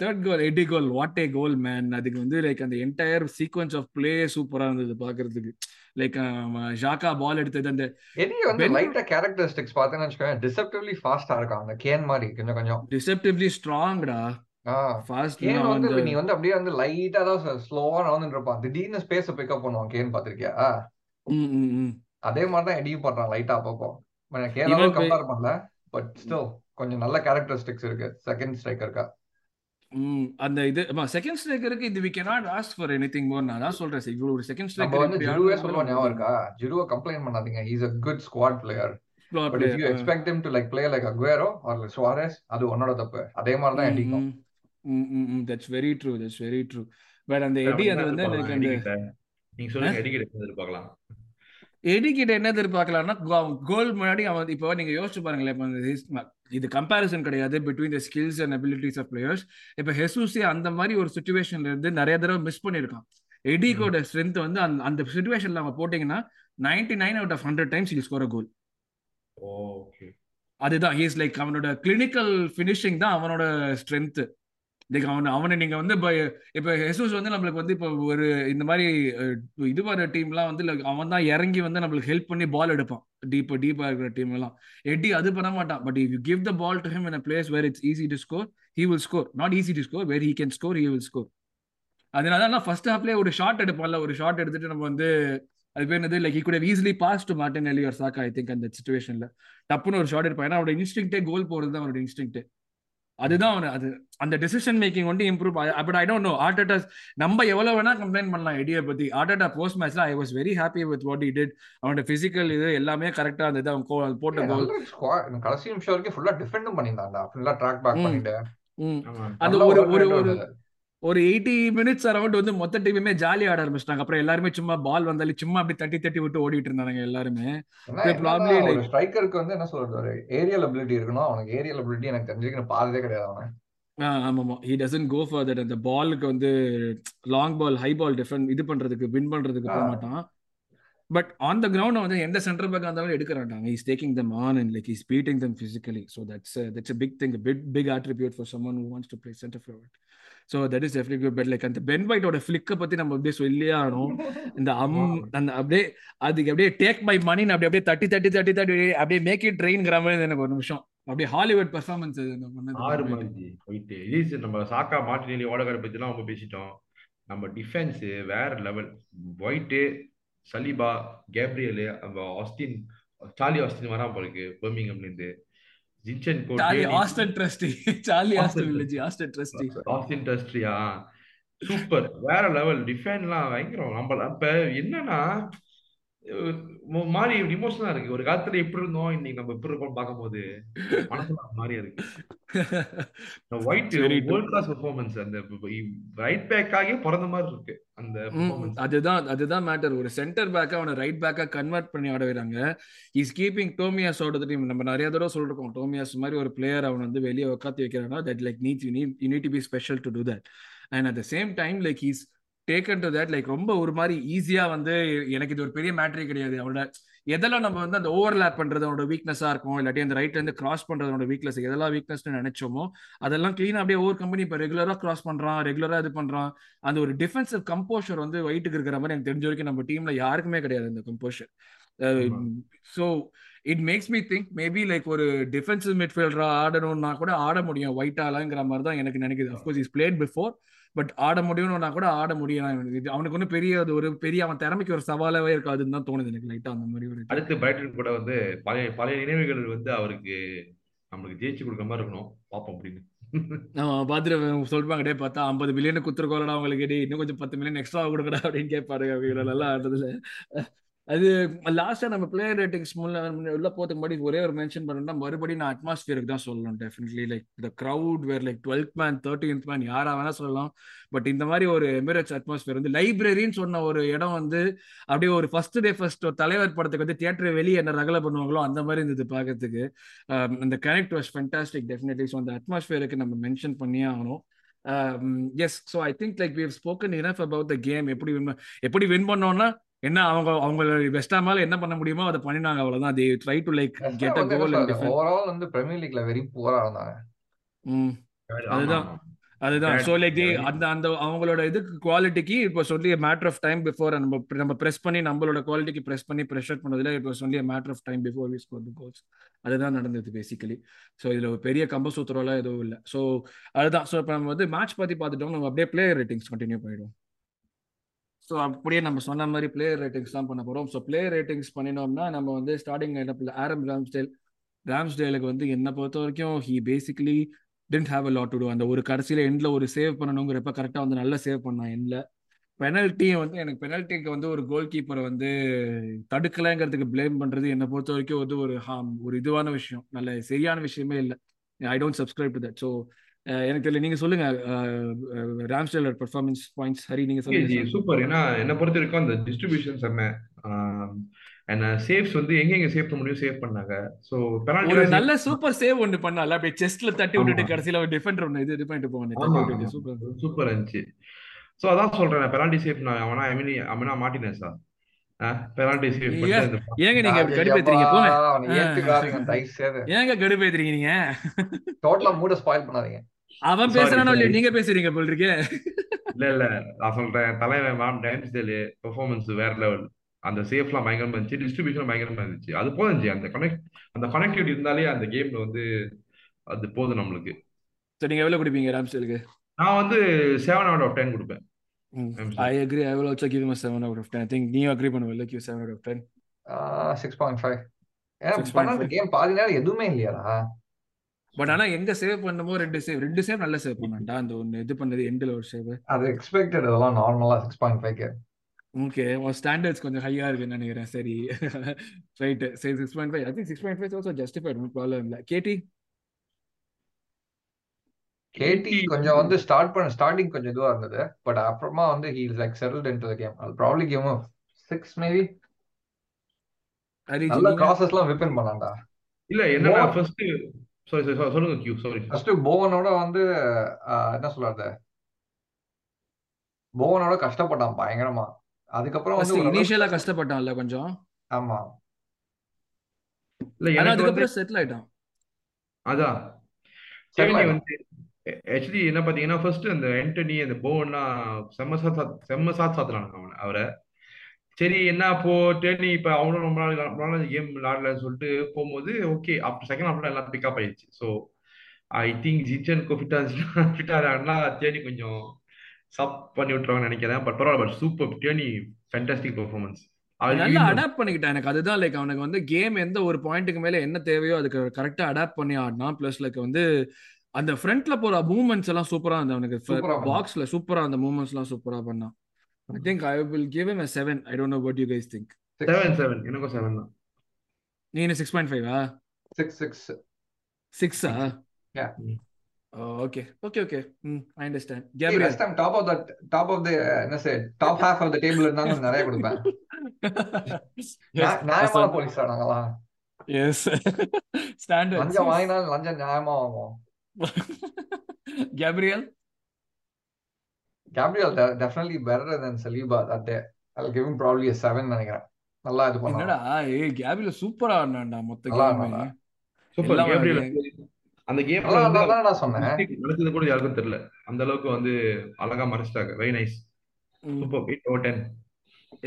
third goal Eddie goal what a goal man அதுக்கு வந்து லைக் அந்த என்டையர் சீக்வன்ஸ் ஆஃப் பிளே சூப்பரா இருந்தது பாக்குறதுக்கு. லைக் ஜாக்கா பால் எடுத்தது அந்த
எடி வந்து லைட்டா கேரக்டரிஸ்டிக்ஸ் பார்த்தேன்னு வச்சுக்கோங்க டிசெப்டிவ்லி ஃபாஸ்டா இருக்கான் அந்த கேன் மாதிரி கொஞ்சம் கொஞ்சம்.
டிசெப்டிவ்லி ஸ்ட்ராங்டா
கேன் வந்து நீ வந்து அப்படியே வந்து லைட்டா தான் ஸ்லோவா நடந்துட்டு இருப்பான். திடீர்னு ஸ்பேஸ் பிக்கப் பண்ணுவான் கேன் பாத்திருக்கியா அதே மாதிரி தான் எடியும் பண்றான் லைட்டா அப்பப்போ. கம்பேர் பண்ணல. பட் ஸ்டில் கொஞ்சம் நல்ல கேரக்டரிஸ்டிக்ஸ் இருக்கு. செகண்ட் ஸ்ட்ரைக்கருக்கா
ம் அந்த இது செகண்ட் ஸ்ட்ரைக்கருக்கு இது we cannot ask for anything more நான் தான் சொல்றேன் சார் இவ்வளவு ஒரு செகண்ட் ஸ்ட்ரைக்கர்
வந்து ஜிருவே சொல்லுவோம் ஞாபகம் இருக்கா? ஜிருவை கம்ப்ளைண்ட் பண்ணாதீங்க. Is a good squad player but if you expect him to like play like Aguero or Suarez அது உன்னோட தப்பு. அதே மாதிரி தான் எடிக்கும்
that's very true that's very true but அந்த எடி அது வந்து எனக்கு அந்த
நீங்க சொல்லுங்க எடிக்கிட்ட எதிர்பார்க்கலாம்.
எடி கிட்ட என்ன எதிர்பார்க்கலாம்னா கோல் முன்னாடி அவன் இப்போ நீங்க யோசிச்சு பாருங்களேன் இப்போ இது கம்பேரிசன் கிடையாது between the skills and abilities of players இப்போ ஹெசூசி அந்த மாதிரி ஒரு சுச்சுவேஷன்ல இருந்து நிறைய தடவை மிஸ் பண்ணியிருக்கான். எடிகோட ஸ்ட்ரென்த் வந்து அந்த அந்த சுச்சுவேஷன்ல அவன் போட்டீங்கன்னா ninety nine out of hundred times will score goal
okay
அதுதான் ஹீஸ் லைக் அவனோட கிளினிக்கல் ஃபினிஷிங் தான் அவனோட ஸ்ட்ரென்த் லைக் அவன் அவனை நீங்க வந்து இப்போ இப்போ ஹெசூஸ் வந்து நம்மளுக்கு வந்து இப்போ ஒரு இந்த மாதிரி இது வர டீம்லாம் வந்து அவன் தான் இறங்கி வந்து நம்மளுக்கு ஹெல்ப் பண்ணி பால் எடுப்பான். டீப்பா டீப்பா இருக்கிற டீம் எல்லாம். எட்டி அது பண்ண மாட்டான். But you give the ball to him in a place where it's easy to score he will score not easy to score where he can score he will score அதனால தான் ஃபர்ஸ்ட் ஹாஃப்லேயே ஒரு shot எடுப்பான்ல. ஒரு shot எடுத்துட்டு நம்ம வந்து அது பேர் என்னது? லைக் கூட ஈஸிலி பாஸ் டு மார்டின் எலி ஒரு சாக்கா ஐ திங்க் அந்த சுச்சுவேஷன்ல டப்புன்னு ஒரு ஷாட் எடுப்பான். ஏன்னா அவரோட இன்ஸ்டிங்டே கோல் போடுறது தான் அவரோட இன்ஸ்டிங்டே அதுதான் அவன் அது அந்த டெசிஷன் மேக்கிங் வந்து improve but I don't know Arteta நம்ம எவ்வளவு வேணா கம்ப்ளைண்ட் பண்ணலாம் எடியை பத்தி. ஆர்டேட்டா போஸ்ட் மேட்ச்ல I was very happy with what he did அவனோட பிசிக்கல் இது எல்லாமே கரெக்டா இருந்தது. அவன் கோ- போட்ட கோல்
கடைசி நிமிஷம் வரைக்கும் ஃபுல்லா டிஃபெண்டும் பண்ணியிருந்தான்டா. ஃபுல்லா ட்ராக் பேக். பண்ணிட்டு.
ம்.
ஆமா.
அந்த
நல்ல
ஒரு ஒரு ஒரு எயிட்டி மினிட்ஸ் அரௌண்ட் வந்து மொத்த டீமுமே ஜாலி ஆட ஆரம்பிச்சிட்டாங்க. அப்புறம் எல்லாருமே சும்மா பால் வந்தாலும் சும்மா அப்படி தட்டி தட்டி விட்டு ஓடிட்டு இருந்தாங்க எல்லாருமே.
ஸ்ட்ரைக்கருக்கு வந்து என்ன சொல்றது ஏரியல் அபிலிட்டி இருக்கணும். அவனுக்கு ஏரியல் அபிலிட்டி எனக்கு தெரிஞ்சுக்கணும் பார்த்ததே கிடையாது அவன்.
ஆமாமா. He doesn't go for that அந்த பாலுக்கு வந்து long ball high ball different இது பண்றதுக்கு வின் பண்றதுக்கு போக. மாட்டான் பட் ஆன் த கிரவுண்ட் வந்து எந்த சென்டர் பேக் இருந்தாலும் எடுக்கிறாங்க is taking them on and like is beating them physically so that's that's big thing big big attribute for someone who wants to play centre forward so that is definitely but like அந்த Ben வைட்டோட ஃபிளிக்கை பத்தி நம்ம அப்படியே சொல்லியே ஆகணும் இந்த அம் அந்த அப்படியே அதுக்கு அப்படியே டேக் மை மணின்னு அப்படி அப்படியே தட்டி தட்டி தட்டி தட்டி அப்படியே மேக் இட் ட்ரெயின்ங்கிற மாதிரி எனக்கு ஒரு நிமிஷம். அப்படியே ஹாலிவுட் பெர்ஃபார்மன்ஸ்
ஆறு மாதிரி நம்ம சாக்கா மார்டினேலி ஓடகார பத்திலாம் நம்ம பேசிட்டோம். நம்ம டிஃபென்ஸ் வேற level White Saliba Gabriel Austin Charlie Austin வராம போலுக்கு பர்மிங்ஹம்ல இருந்து Zinchenko
Charlie
Danny,
Aston trustee Charlie Aston village Aston ட்ரஸ்டி
ஆஸ்டின் டஸ்ட்ரியா சூப்பர் வேற லெவல் டிஃபென்ஸ்லாம் பயங்கரம். நம்ம அப்ப என்னன்னா மாதிரி இமோஷனலா இருக்கு. ஒரு காலத்துல எப்படி இருந்தோம் இன்னைக்கு நம்ம எப்படி இருக்கோம் பார்க்கும்போது மனசுல மாதிரியா இருக்கு. ஒயிட். வேர்ல்ட் கிளாஸ் பெர்ஃபார்மன்ஸ் அந்த ரைட் பேக்காகவே பிறந்த மாதிரி இருக்கு. அந்த
அதுதான் அதுதான் மேட்டர் ஒரு சென்டர் பேக்கை அவனை ரைட் பேக்கா கன்வெர்ட் பண்ணி ஆட வைறாங்க இஸ் கீப்பிங் டோமியாஸ் ஓட டீம் நம்ம நிறைய தடவை சொல்லிருக்கோம் டோமியாஸ் மாதிரி ஒரு பிளேயர் அவன் வந்து வெளியே உட்காந்து வைக்கிறானா that like need you need you need to be special to do that and at the same time like he's taken to that like ரொம்ப ஒரு மாதிரி ஈஸியா வந்து எனக்கு இது ஒரு பெரிய மேட்டரே கிடையாது. அவனோட எதெல்லாம் நம்ம வந்து அந்த ஓவர்லேப் பண்றது அவனோட வீக்னஸா இருக்கும் இல்லாட்டி அந்த ரைட்ல இருந்து கிராஸ் பண்றதோட வீக்னஸ் எதெல்லாம் வீக்னஸ்னு நினைச்சோமோ அதெல்லாம் கிளீனா அப்படியே ஓவர் கம்பெனி இப்போ ரெகுலரா கிராஸ் பண்றான் ரெகுலரா இது பண்றான். அந்த ஒரு டிஃபென்சிவ் கம்போஷர் வந்து ஒயிட்டுக்கு இருக்கிற மாதிரி எனக்கு தெரிஞ்ச வரைக்கும் நம்ம டீம்ல யாருக்குமே கிடையாது இந்த composure. So it makes me think maybe like ஒரு டிஃபென்சிவ் மிட்ஃபீல்டரா ஆடணும்னா கூட ஆட முடியும். ஒயிட்டாலாங்கிற மாதிரி தான் எனக்கு நினைக்குது. Of course is played before but ஆட முடியும்னா கூட ஆட முடியும் அவனுக்கு ஒன்றும் பெரிய அது ஒரு பெரிய அவன் திறமைக்கு ஒரு சவாலாவே இருக்காதுன்னு தான் தோணுது எனக்கு லைட்டா அந்த மாதிரி ஒரு.
அடுத்து பிரைட்டன் கூட வந்து பழைய பழைய நினைவுகள் வந்து அவருக்கு நம்மளுக்கு ஜெயிச்சு கொடுக்குற மாதிரி இருக்கணும். பார்ப்போம் அப்படின்னு.
அவன் பார்த்துட்டு சொல்லுவாங்க டே பார்த்தா ஐம்பது மில்லியன் குத்துருக்கோலடா அவங்களுக்கு டே இன்னும் கொஞ்சம் பத்து மில்லியன் எக்ஸ்ட்ரா கொடுக்கடா அப்படின்னு கேட்பாரு நல்லா ஆடுறதுல. அது லாஸ்டா நம்ம பிளேயர் ரேட்டிங்ஸ் உள்ள போறதுக்கு முன்னாடி ஒரே ஒரு மென்ஷன் பண்ணணும்னா மறுபடியும் நான் அட்மாஸ்பியருக்கு தான் சொல்லணும் definitely like the crowd were like twelfth man thirteenth man யாரா வேணா சொல்லலாம். பட் இந்த மாதிரி ஒரு எமிரேட்ஸ் அட்மாஸ்பியர் வந்து லைப்ரரின்னு சொன்ன ஒரு இடம் வந்து அப்படியே ஒரு ஃபர்ஸ்ட் டே ஃபர்ஸ்ட் தலைவர் படத்துக்கு வந்து தியேட்டர் வெளியே என்ன ரகலை பண்ணுவாங்களோ அந்த மாதிரி இருந்தது பார்க்கறதுக்கு um, அந்த connect was fantastic definitely so அந்த அட்மாஸ்பியருக்கு நம்ம மென்ஷன் பண்ணியே ஆகணும். Yes so I think like we spoken enough about the game எப்படி வின் எப்படி வின் பண்ணோம்னா என்ன அவங்க அவங்க வெஸ்டா மேல என்ன பண்ண முடியுமோ அதை பண்ணினாங்க அவ்வளவுதான். They try to like get a goal
overall வந்து பிரீமியர் லீக்ல வெரி புவரா இருந்தாங்க.
ம். அதுதான். அதுதான். ஸோ லைக் அந்த அந்த அவங்களோட இதுக்கு குவாலிட்டிக்கு இப்போ சொல்லி மேட்டர் ஆஃப் டைம் பிஃபோர் நம்ம நம்ம ப்ரெஸ் பண்ணி நம்மளோட குவாலிட்டிக்கு ப்ரெஸ் பண்ணி ப்ரெஷர் பண்ணதுல இப்போ சொல்லி matter of time before we score the goals அதுதான் நடந்தது பேசிக்கலி ஸோ இதில் ஒரு பெரிய கம்ப சூத்திரம்லாம் எதுவும் இல்லை. ஸோ அதுதான். ஸோ இப்போ நம்ம வந்து மேட்ச் பற்றி பார்த்துட்டோம். நம்ம அப்படியே பிளேயர் ரேட்டிங்ஸ் கண்டினியூ பண்ணிடுவோம் ஸோ அப்படியே நம்ம சொன்ன மாதிரி பிளேயர் ரேட்டிங்ஸ் தான் பண்ண போகிறோம் ஸோ பிளேயர் ரேட்டிங்ஸ் பண்ணினோம்னா நம்ம வந்து ஸ்டார்டிங் லைனப்பில் ஆரம் ராம்ஸ்டேல் ராம்ஸ்டேலுக்கு வந்து என்னை பொறுத்த வரைக்கும் he basically didn't have a lot to do அந்த ஒரு கடைசியில் எண்டில் ஒரு சேவ் பண்ணணுங்கிறப்ப கரெக்டாக வந்து நல்லா சேவ் பண்ணான் எண்டில் பெனல்ட்டியும் வந்து எனக்கு பெனல்ட்டிக்கு வந்து ஒரு கோல் கீப்பரை வந்து தடுக்கலைங்கிறதுக்கு ப்ளேம் பண்ணுறது என்னை பொறுத்த வரைக்கும் வந்து ஒரு ஹாம் ஒரு இதுவான விஷயம். நல்ல சரியான விஷயமே இல்லை. I don't subscribe to that so எனக்கு தெரியல. நீங்க சொல்லுங்க. ராம்ஸ்டேலோட பெர்ஃபார்மன்ஸ் பாயிண்ட்ஸ் ஹரி நீங்க சொல்லுங்க
சூப்பர். ஏன்னா என்ன பொறுத்த வரைக்கும் அந்த டிஸ்ட்ரிபியூஷன் செம்ம. அண்ட் சேவ்ஸ் வந்து எங்க எங்க சேவ் பண்ண முடியும் சேவ் பண்ணாங்க. ஸோ
ஒரு நல்ல சூப்பர் சேவ் ஒன்னு பண்ணால. அப்படியே செஸ்ட்ல தட்டி விட்டுட்டு
ஆமா.
கடைசியில ஒரு டிஃபெண்டர் ஒன்னு இது இது பண்ணிட்டு சூப்பர்.
சூப்பர் இருந்துச்சு. ஸோ அதான் சொல்றேன். பெனால்டி சேவ் நான் அவனா அமினா மாட்டினேஸா பெனால்டி சேவ்
ஏங்க, நீங்க கடுப்பேத்துறீங்க போங்க. ஏங்க கடுப்பேத்துறீங்க நீங்க?
டோட்டலா மூட ஸ்பாயில் பண்ணாதீங்க.
அவன்
Sorry,
பேசுறானோ இல்லையா. நீங்க பேசுறீங்க போல் இருக்கே.
இல்ல இல்ல. நான் சொல்றேன் தலைவன் மேம் டைம்ஸ்டேல் பெர்ஃபார்மன்ஸ் வேற லெவல் அந்த சேஃப்லாம் பயங்கரமா இருந்துச்சு டிஸ்ட்ரிபியூஷன் பயங்கரமா இருந்துச்சு. அது போதும் ஜி. அந்த கனெக்ட் அந்த கனெக்டிவிட்டி இருந்தாலே அந்த கேம்ல வந்து அது போதும் நம்மளுக்கு.
சோ நீங்க எவ்வளவு கொடுப்பீங்க ராம்ஸ்டேலுக்கு
நான் வந்து செவன் அவுட் ஆஃப் டென் கொடுப்பேன்.
I agree I will also give him a 7 out of 10 I think நீ அக்ரி பண்ணுவ like you 7 out of 10
six point five ஏன்னா
6.5.
பண்ண கேம் பாதி நேரம் எதுவுமே இல்லையாடா?
பட் ஆனா எங்க சேவ் பண்ணுமோ ரெண்டு சேவ் ரெண்டு சேவ் நல்ல சேவ் பண்ணான்டா. அந்த ஒன்னு இது பண்ணது எண்ட்ல ஒரு சேவ்
அது எக்ஸ்பெக்டட் அதெல்லாம் நார்மலா சிக்ஸ் பாயிண்ட் ஃபைவ்
ஓகே உன் ஸ்டாண்டர்ட்ஸ் கொஞ்சம் ஹையா இருக்குன்னு நினைக்கிறேன். சரி. ரைட் சரி six point five I think six point five also justified ஒன்றும் ப்ராப்ளம் இல்லை. கேடி
கேடி கொஞ்சம் வந்து ஸ்டார்ட் பண்ண ஸ்டார்டிங் கொஞ்சம் இதுவா இருந்தது. பட் அப்புறமா வந்து he is like settled into the game அது ப்ராபபிலி கேம் சிக்ஸ் மேபி
ஹரிஜி
நல்ல
நீங்க
கிராசஸ் எல்லாம் விப்பின் பண்ணான்டா.
இல்ல
போவன்
ஃபர்ஸ்ட் சாரி சாரி சொல்லுங்க கியூ சாரி
ஃபர்ஸ்ட் போவனோட வந்து என்ன சொல்றது போவனோட கஷ்டப்பட்டான் பயங்கரமா. அதுக்கப்புறம் வந்து
இனிஷியலா கஷ்டப்பட்டான்ல கொஞ்சம்.
ஆமா.
இல்ல எனக்கு
அதுக்கப்புறம் செட்டில் ஆயிட்டான்.
அதான்.
ஆயிடும்
வந்து ஆக்சுவலி என்ன பாத்தீங்கன்னா ஃபர்ஸ்ட் அந்த ஆண்டனி அந்த போவன்னா செம்ம சாத் செம்ம சாத் சாத்துறானுங்க அவனை அவரை. சரி என்ன அப்போ டேனி இப்ப அவனும் ரொம்ப நாள் ரொம்ப நாள் கேம் விளாடலன்னு சொல்லிட்டு போகும்போது ஓகே அப்போ செகண்ட் ஹாஃப்ல எல்லாம் பிக்கப் ஆயிடுச்சு. ஸோ ஐ திங்க் ஜிச்சன் ஃபிட்டா ஃபிட்டா இருந்தா டேனி கொஞ்சம் சப் பண்ணி விட்டுருவாங்கன்னு நினைக்கிறேன். பட் பரவாயில்ல but super Danny fantastic performance
நல்லா அடாப்ட் பண்ணிக்கிட்டான் எனக்கு. அதுதான் லைக் அவனுக்கு வந்து கேம் எந்த ஒரு பாயிண்ட்டுக்கு மேல என்ன தேவையோ அதுக்கு கரெக்டா அடாப்ட் பண்ணி ஆடினான். பிளஸ் லைக் வந்து அந்த ஃப்ரண்ட்ல போற மூவ்மெண்ட்ஸ் எல்லாம் சூப்பரா இருந்தது. அவனுக்கு பாக்ஸ்ல சூப்பரா அந்த மூவ்மெண்ட்ஸ் எல்லாம் சூப்பரா பண்ணான். I think I will give him a seven I don't know what you guys think
six
seven seven எனக்கும் செவன் தான்.
நீ என்ன சிக்ஸ் பாயிண்ட் ஃபைவா
சிக்ஸ் சிக்ஸ்
சிக்ஸா
யா
ஓகே ஓகே ஓகே ம். I understand Gabriel
next time top of the top of the என்ன say top half of the table இருந்தாலும் நிறைய கொடுப்பேன். நியாயமான போலீஸா நாங்களாம்
எஸ் ஸ்டாண்டர்ட்ஸ்
லஞ்சம்
எஸ்
வாங்கினாலும் லஞ்சம் நியாயமா வாங்குவோம்.
Gabriel
Gabriel definitely better than Saliba that day I give him probably a 7 நினைக்கிறேன். நல்லா இது பண்ணான்.
என்னடா? ஏய் கேப்ரியல் சூப்பரா ஆடினான்டா மொத்த கேமே
சூப்பர் கேப்ரியல் அந்த கேம்ல
நல்லா நான் சொன்னேன்.
நடக்குது கூட யாருக்கும் தெரியல. அந்த அளவுக்கு வந்து அழகா மறைச்சிட்டாங்க. Very nice super eight over ten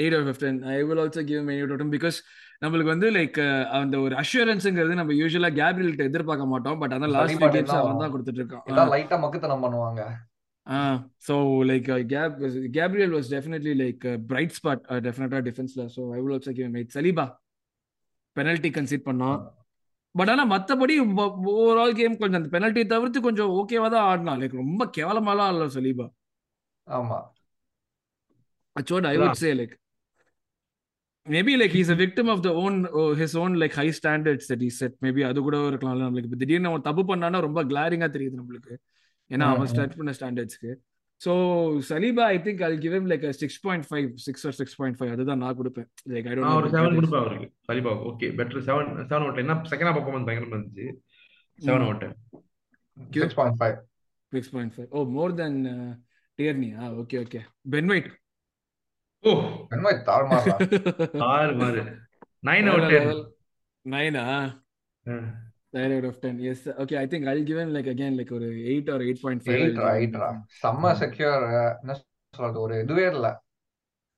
eight of fifteen I will also give main out because நம்மளுக்கு வந்து லைக் அந்த ஒரு அஷூரன்ஸுங்கிறது நம்ம யூஸ்வலா கேப்ரியல்கிட்ட எதிர்பார்க்க மாட்டோம். பட் ஆனால் லாஸ்ட் கேம்ஸ் அவன்
தான்
கொடுத்துட்டு இருக்கான்
லைட்டா மக்குத்தனம் பண்ணுவாங்க.
So like gab Gabriel was definitely like bright spot டெஃபினட்டா டிஃபென்ஸ்ல so I will also give made Saliba penalty concede பண்ணான். பட் ஆனா மத்தபடி ஓவரால் கேம் கொஞ்சம் அந்த பெனல்ட்டி தவிர்த்து கொஞ்சம் ஓகேவா தான் ஆடினான். லைக் ரொம்ப கேவலமாலாம் ஆடல சலீபா.
ஆமா.
That's what I would say. Like he's a victim of the own uh, his own like high standards that he set. Maybe அது கூட இருக்கலாம்ல நம்மளுக்கு. இப்போ திடீர்னு அவன் தப்பு பண்ணானா ரொம்ப கிளாரிங்கா தெரியுது நம்மளுக்கு. ஏன்னா அவன் ஸ்டார்ட் பண்ண ஸ்டாண்டர்ட்ஸ்க்கு so Saliba I think I give him like a six point five six or six point five அதுதான் நான் கொடுப்பேன். லைக் ஐ
ஒரு
டோன்ட்
செவன் கொடுப்பேன் அவருக்கு Saliba. Okay better seven seven over என்ன செகண்ட் ஹாஃப் பர்ஃபார்மன்ஸ் பயங்கரமா இருந்துச்சு. Seven ten
six point five
six point five oh more than டியர்னியா okay okay Ben White
oh. Nine ten
level Naina nine out of ten yes okay I think I give him like again like ஒரு eight or eight point five
எயிட்ரா எயிட்ரா செம்ம secure என்ன சொல்றது ஒரு இதுவே இல்ல.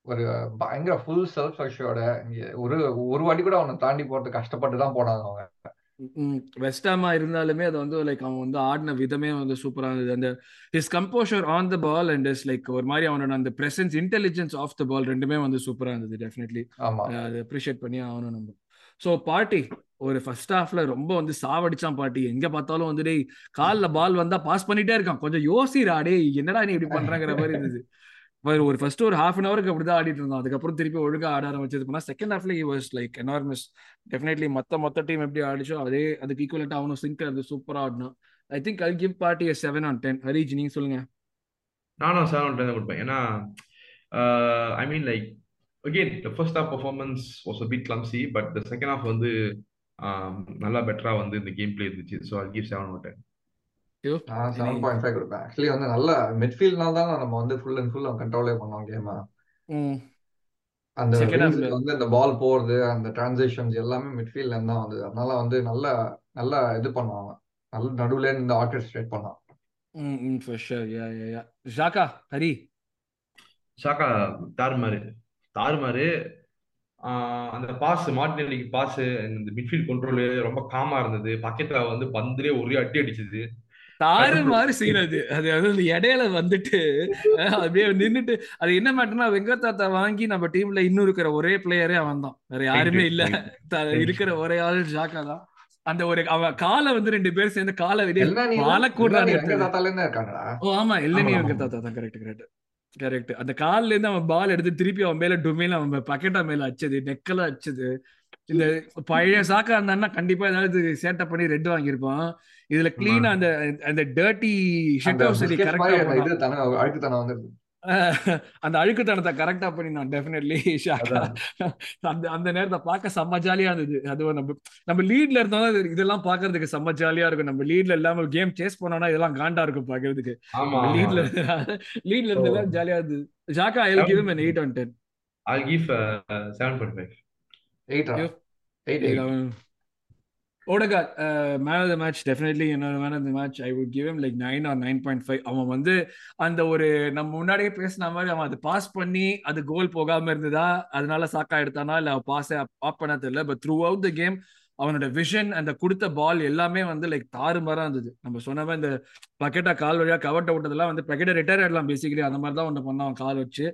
ஒரு பயங்கர ஃபுல் செல்ஃப் அஷ்யூர்டு ஒரு ஒரு வாட்டி கூட அவனை தாண்டி போறது கஷ்டப்பட்டு தான் போனாங்க அவங்க.
வெஸ்டாமா இருந்தாலுமே அது வந்து லைக் அவன் வந்து ஆடின விதமே வந்து சூப்பரா இருந்தது. அந்த his composure on the ball and is like ஒரு மாதிரி அவனோட அந்த presence intelligence of the ball ரெண்டுமே வந்து சூப்பரா இருந்தது டெஃபினெட்லி அதை அப்ரிஷியேட் பண்ணி ஆகணும் நம்ம. ஸோ பார்ட்டி ஒரு ஃபர்ஸ்ட் ஹாஃப்ல ரொம்ப வந்து சாவடிச்சான் பாட்டி. எங்க பார்த்தாலும் வந்து டேய் கால்ல பால் வந்தா பாஸ் பண்ணிட்டே இருக்கான். கொஞ்சம் யோசிடா டேய் என்னடா நீ இப்படி பண்றாங்கிற மாதிரி இருந்தது. ஒரு- ஒரு ஃபர்ஸ்ட் ஒரு ஹாஃப் அன் அவருக்கு அப்படிதான் ஆடிட்டு இருந்தோம். அதுக்கப்புறம் திருப்பி ஒழுங்கா ஆட ஆரம்பிச்சது பண்ணா செகண்ட் ஹாஃப்ல he was like enormous definitely மொத்த மொத்த டீம் எப்படி ஆடிச்சோ அதே அதுக்கு ஈக்குவலட்டா அவனும் சிங்க் அது சூப்பரா ஆடணும் I think I give Partey seven on ten Harij நீங்க சொல்லுங்க.
நானும் செவன் ஆன் டென் தான் கொடுப்பேன். ஏன்னா I mean like again the first half performance was a bit clumsy but the second half வந்து நல்லா பெட்டரா வந்து இந்த கேம் பிளே இருந்துச்சு. So I give seven on ten
seven point five கொடுப்பேன். ஆக்சுவலி வந்து நல்ல மிட்ஃபீல்ட்னால தான் நம்ம வந்து ஃபுல் அண்ட் ஃபுல் கண்ட்ரோலே பண்ணோம் கேம் அந்த. வந்து இந்த பால் போறது அந்த டிரான்சிஷன்ஸ் எல்லாமே மிட்ஃபீல்ட்ல இருந்து தான் வந்தது. அதனால வந்து நல்ல நல்ல இது பண்ணுவாங்க. நல்ல நடுவுல இருந்து ஆர்கெஸ்ட்ரேட் பண்ணான்
ம் ஹரி.
தாறுமாறு. தாறுமாறு ஆஹ் அந்த பாஸ் மார்டினலிக்கு பாஸ் இந்த மிட்ஃபீல்ட் கண்ட்ரோல் ரொம்ப காமா இருந்தது. பக்கெட்ல வந்து பந்துலயே ஒரே அடி அடிச்சது.
தாறு மாதிரி சீன் அது அது வந்து இடையில வந்துட்டு அப்படியே நின்னுட்டு அது என்ன மேட்டர்னா வெங்கத்தாத்தா வாங்கி நம்ம டீம்ல இன்னும் இருக்கிற ஒரே பிளேயரே அவன் தான். வேற யாருமே இல்ல. இருக்கிற ஒரே ஆள் ஜாக்கா தான். அந்த ஒரு அவன் காலை வந்து ரெண்டு பேர் சேர்ந்து காலை வெளியே ஓ ஆமா. இல்லனி
ஆமா, ஆமா.
வெங்கத்தாத்தா தான். கரெக்ட் கரெக்ட் கரெக்ட் அந்த கால்ல இருந்து அவன் பால் எடுத்து திருப்பி அவன் மேல டுமேல அவன் பக்கெட்டா மேல அச்சது நெக்கல அச்சது இந்த பழைய சாக்கா இருந்தான்னா கண்டிப்பா ஏதாவது சேட்டை பண்ணி ரெட் வாங்கியிருப்பான். இதுல கிளீனா அந்த அந்த டர்ட்டி ஷெட் ஹவுஸ் கரெக்டா
இது தன அழுக்குத்தனம் வந்து
அந்த அழுக்குத்தனத்தை கரெக்டா பண்ணினான் டெஃபினெட்லி ஷாக்கா அந்த அந்த நேரத்தை பார்க்க செம்ம ஜாலியா இருந்தது. அது நம்ம நம்ம லீட்ல இருந்தாலும் இது- இதெல்லாம் பாக்குறதுக்கு செம்ம ஜாலியா இருக்கும். நம்ம லீட்ல இல்லாம கேம் சேஸ் பண்ணோம்னா இதெல்லாம் காண்டா இருக்கும் பாக்குறதுக்கு லீட்ல லீட்ல இருந்தெல்லாம் ஜாலியா இருந்தது. ஷாக்கா I give him an 8 on 10
I'll give uh, 7.5
எயிட்ரா
You?
Eight eight
Odegaard man of the match definitely என்னோட man of the match I would give like nine or nine point five அவன் வந்து அந்த ஒரு நம்ம முன்னாடியே பேசின மாதிரி அவன் அதை பாஸ் பண்ணி அது கோல் போகாம இருந்ததா? அதனால சாக்கா எடுத்தானா? இல்லை அவன் பாஸை ஆப் பண்ண தெரியல. But throughout the game அவனோட விஷன் அந்த கொடுத்த பால் எல்லாமே வந்து லைக் தாறுமாறா இருந்தது. நம்ம சொன்ன மாதிரி இந்த பக்கெட்டா கால் வழியா கவர்ட்ட விட்டதெல்லாம் வந்து பக்கெட்டை ரிட்டையர் ஆயிடலாம் பேசிக்கலி அந்த மாதிரி தான் ஒன்று பண்ணான் அவன் கால் வச்சு.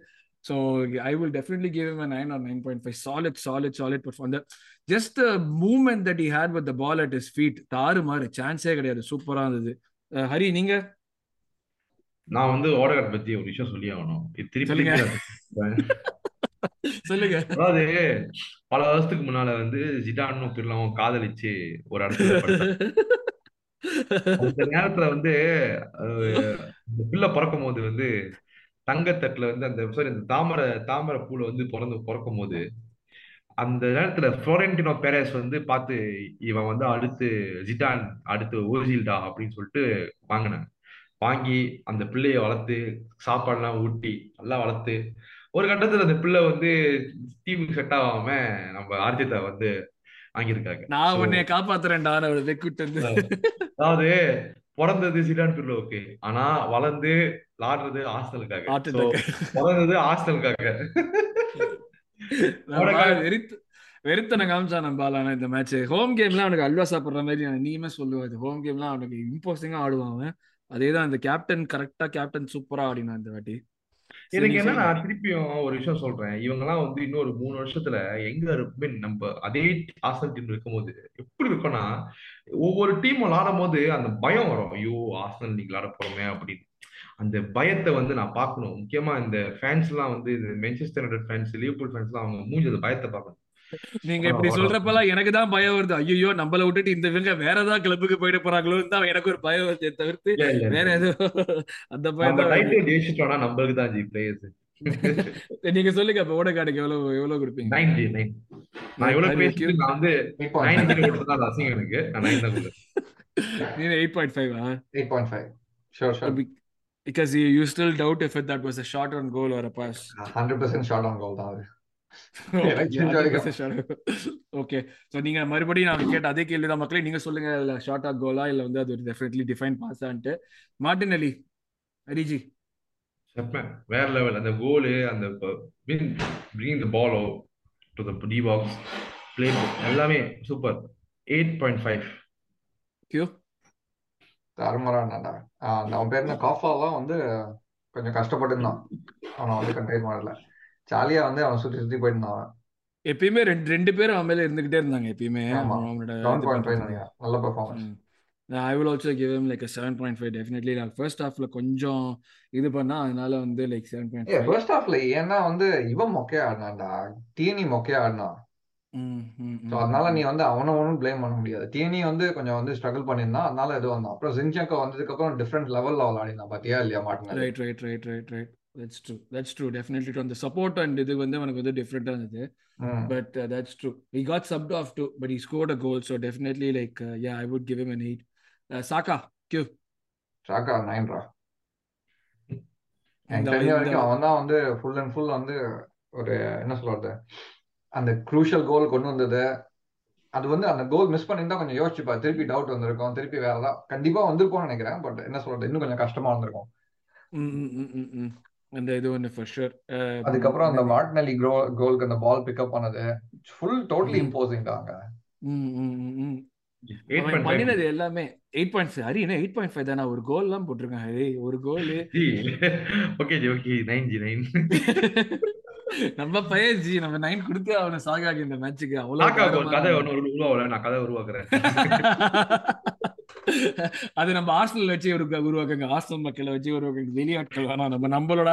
So I will definitely give him a nine or nine point five solid solid solid but அந்த just movement that he had with the ball at his feet தாறு மாறு சான்ஸே கிடையாது. சூப்பரா இருந்தது. ஹரி நீங்க?
நான் வந்து ஓடகாட் பத்தி ஒரு விஷயம் சொல்லி ஆகணும் திருப்பி
சொல்லுங்க.
அதாவது பல வருஷத்துக்கு முன்னால வந்து ஜிடானும் பிர்லாவும் காதலிச்சு ஒரு இடத்துல அந்த நேரத்துல வந்து பிள்ளை பிறக்கும் போது வந்து தங்கத்தட்டுல வந்து அந்த சாரி இந்த தாமரை தாமரை பூல வந்து பிறந்து பிறக்கும் போது அந்த நேரத்துல ஃப்ளோரென்டினோ பெரேஸ் வந்து பார்த்து இவன் வந்து அடுத்து ஜிடான் அடுத்து ஓசில்டா அப்படின்னு சொல்லிட்டு வாங்கினாங்க. வாங்கி அந்த பிள்ளைய வளர்த்து சாப்பாடுலாம் ஊட்டி நல்லா வளர்த்து ஒரு கட்டத்துல அந்த பிள்ளை வந்து டீமுக்கு செட் ஆகாம நம்ம ஆர்ஜிதா வந்து வாங்கியிருக்காங்க.
நான் உன்னைய காப்பாத்துறேன்டா
அதாவது பிறந்தது சிடான் பிர்லோவுக்கு ஆனா வளர்ந்து விளாடுறது
அட்டாக்
பிறந்தது
வெறித்து வெறுத்தனை காமிச்சான் ஆனா இந்த மேட்ச் ஹோம் கேம்லாம் அவனுக்கு அல்வா சாப்பிடுற மாதிரி நான் நீயுமே சொல்லுவாது ஹோம் கேம்லாம் அவனுக்கு இம்போசிங்கா ஆடுவான் அவன். அதேதான் அந்த கேப்டன் கரெக்டா கேப்டன் சூப்பரா ஆடினான் இந்த வாட்டி.
எனக்கு என்னன்னா
சொல்லுங்க
திருப்பியும் ஒரு விஷயம் சொல்றேன். இவங்கெல்லாம் வந்து இன்னொரு மூணு வருஷத்துல எங்க இருப்பே நம்ம அதே ஆசல் டீம் இருக்கும்போது எப்படி இருக்கும்னா ஒவ்வொரு டீம் விளாடும் போது அந்த பயம் வரும். ஐயோ ஆசனல் நீங்க விளாட போறோமே அப்படின்னு. அந்த பயத்தை வந்து நான் பார்க்கணும். முக்கியமா இந்த ஃபேன்ஸ் எல்லாம் வந்து இந்த Manchester United fans Liverpool fans எல்லாம் அவங்க மூஞ்சி அந்த பயத்தை பார்க்கணும்.
நீங்க இப்படி சொல்றப்பெல்லாம் எனக்கு தான் பயம் வருது. ஐயோ நம்மள விட்டுட்டு இந்த இவங்க வேற ஏதாவது கிளப்புக்கு போயிட போறாங்களோன்னு தான் எனக்கு ஒரு பயம் வருதே தவிர்த்து வேற ஏதோ அந்த பயம்
ஜெயிச்சிட்டோம்னா நம்மளுக்கு தான் ஜி பிளேயர்ஸ்
நீங்க சொல்லுங்க அப்ப ஓடக்காடுக்கு எவ்வளவு எவ்வளவு கொடுப்பீங்க?
நைன் ஜி நைன் நான் எவ்வளவு பேசிட்டு நான் வந்து நைன்
ஃபைவ்
ஜீரோ கொடுத்தா அது அசிங்கம் எனக்கு. நான் நைன் தான் கொடுத்தேன்.
நீங்க eight point five
eight point five sure sure
because you, you still doubt if it, that was a shot on goal or a pass.
Hundred percent shot on goal தான்
100% shot. Okay, so நீங்க மறுபடியும் நான் கேட்ட அதே கேள்விதான் மக்களே நீங்க சொல்லுங்க இல்ல ஷார்ட் ஆஃப் கோலா இல்ல வந்து அது ஒரு டெஃபினெட்லி டிஃபைன் பாஸான்ட்டு மார்டின் அலி ஹரிஜி
செம்ம வேற லெவல் அந்த கோலு அந்த win bring the ball to the D box play எல்லாமே சூப்பர் எயிட் பாயிண்ட் ஃபைவ்
கியூ
தருமரான்டா அவன் பேர் என்ன காஃபாலாம் வந்து கொஞ்சம் கஷ்டப்பட்டு இருந்தான் அவனை வந்து கண்டெயின் பண்ணல. ஜாலியா வந்து அவன் சுத்தி சுத்தி அவன்.
எப்பயுமே ரெண்டு ரெண்டு பேரும் அவன் மேல இருந்துகிட்டே இருந்தாங்க எப்பயுமே.
நல்ல பெர்ஃபார்மன்ஸ்
ம். I will also give him like a 7.5 definitely. நான் ஃபர்ஸ்ட் ஹாஃப்ல கொஞ்சம் இது பண்ணா அதனால வந்து லைக்
ஏ
7.5
ஃபர்ஸ்ட் ஹாஃப்ல ஏன்னா வந்து இவன் மொக்கையா ஆடினான்டா. டிஎனி மொக்கையா ஆடினான்.
ம் ம்
ஸோ
ம்
அதனால
ம்.
நீ வந்து அவனை ஒன்றும் ப்ளேம் பண்ண முடியாது. டிஎனி வந்து கொஞ்சம் வந்து ஸ்ட்ரகிள் பண்ணியிருந்தான் அதனால இது வந்தான் அப்புறம் ஜின்சங்கோ வந்ததுக்கு அப்புறம் டிஃப்ரெண்ட் லெவல்ல விளையாடினான் பாத்தியா? இல்லையா மாட்டினது
right right right right right that's true that's true definitely அந்த சப்போர்ட் அண்ட் இது வந்து எனக்கு வந்து டிஃப்ரெண்டா இருந்தது.
ம்.
But that's true he got subbed off too but he scored a goal so definitely like yeah I would give him an 8 சாக்கா Q
ஷாக்கா நைன்ரா எனக்கு
இந்த
தெரிஞ்ச
இந்த
வரைக்கும் அவன் தான் வந்து ஃபுல் அண்ட் ஃபுல் வந்து ஒரு என்ன சொல்றது? அந்த க்ரூஷியல் கோல் கொண்டு வந்தது அது வந்து அந்த கோல் மிஸ் பண்ணியிருந்தா கொஞ்சம் யோசிச்சுப்பா திருப்பி டவுட் வந்திருக்கும். திருப்பி வேற ஏதாவது கண்டிப்பா வந்திருக்கும்னு நினைக்கிறேன். பட் என்ன சொல்றது? இன்னும் கொஞ்சம் கஷ்டமா இருந்திருக்கும்
ம் ம் ம் ம் ம். அந்த இது ஒன்று ஃபார் ஷூர்
அதுக்கப்புறம் அந்த மார்டினலி கோ கோலுக்கு அந்த பால் பிக்கப் பண்ணது ஃபுல் டோட்டலி இம்போசிங் தாங்க
பண்ணினது எல்லாமே எயிட் பாயிண்ட் ஹரி என்ன எயிட் பாயிண்ட் ஃபைவ் தானே? ஒரு கோல் எல்லாம் போட்டிருக்கான். ஹரி ஒரு goal
okay ji okay nine ji nine
நம்ம பையன் ஜி நம்ம நைன் கொடுத்து அவனை சாகாக இந்த மேட்சுக்கு அவ்வளவு
ஒரு கதை ஒன்று உருவாகல நான் கதை உருவாக்குறேன்.
அது நம்ம ஆர்சனல் வச்சு ஒரு உருவாக்குங்க. ஆர்சனல் மக்களை வச்சு உருவாக்குங்க. வெளியாட்கள் வேணாம். நம்ம நம்மளோட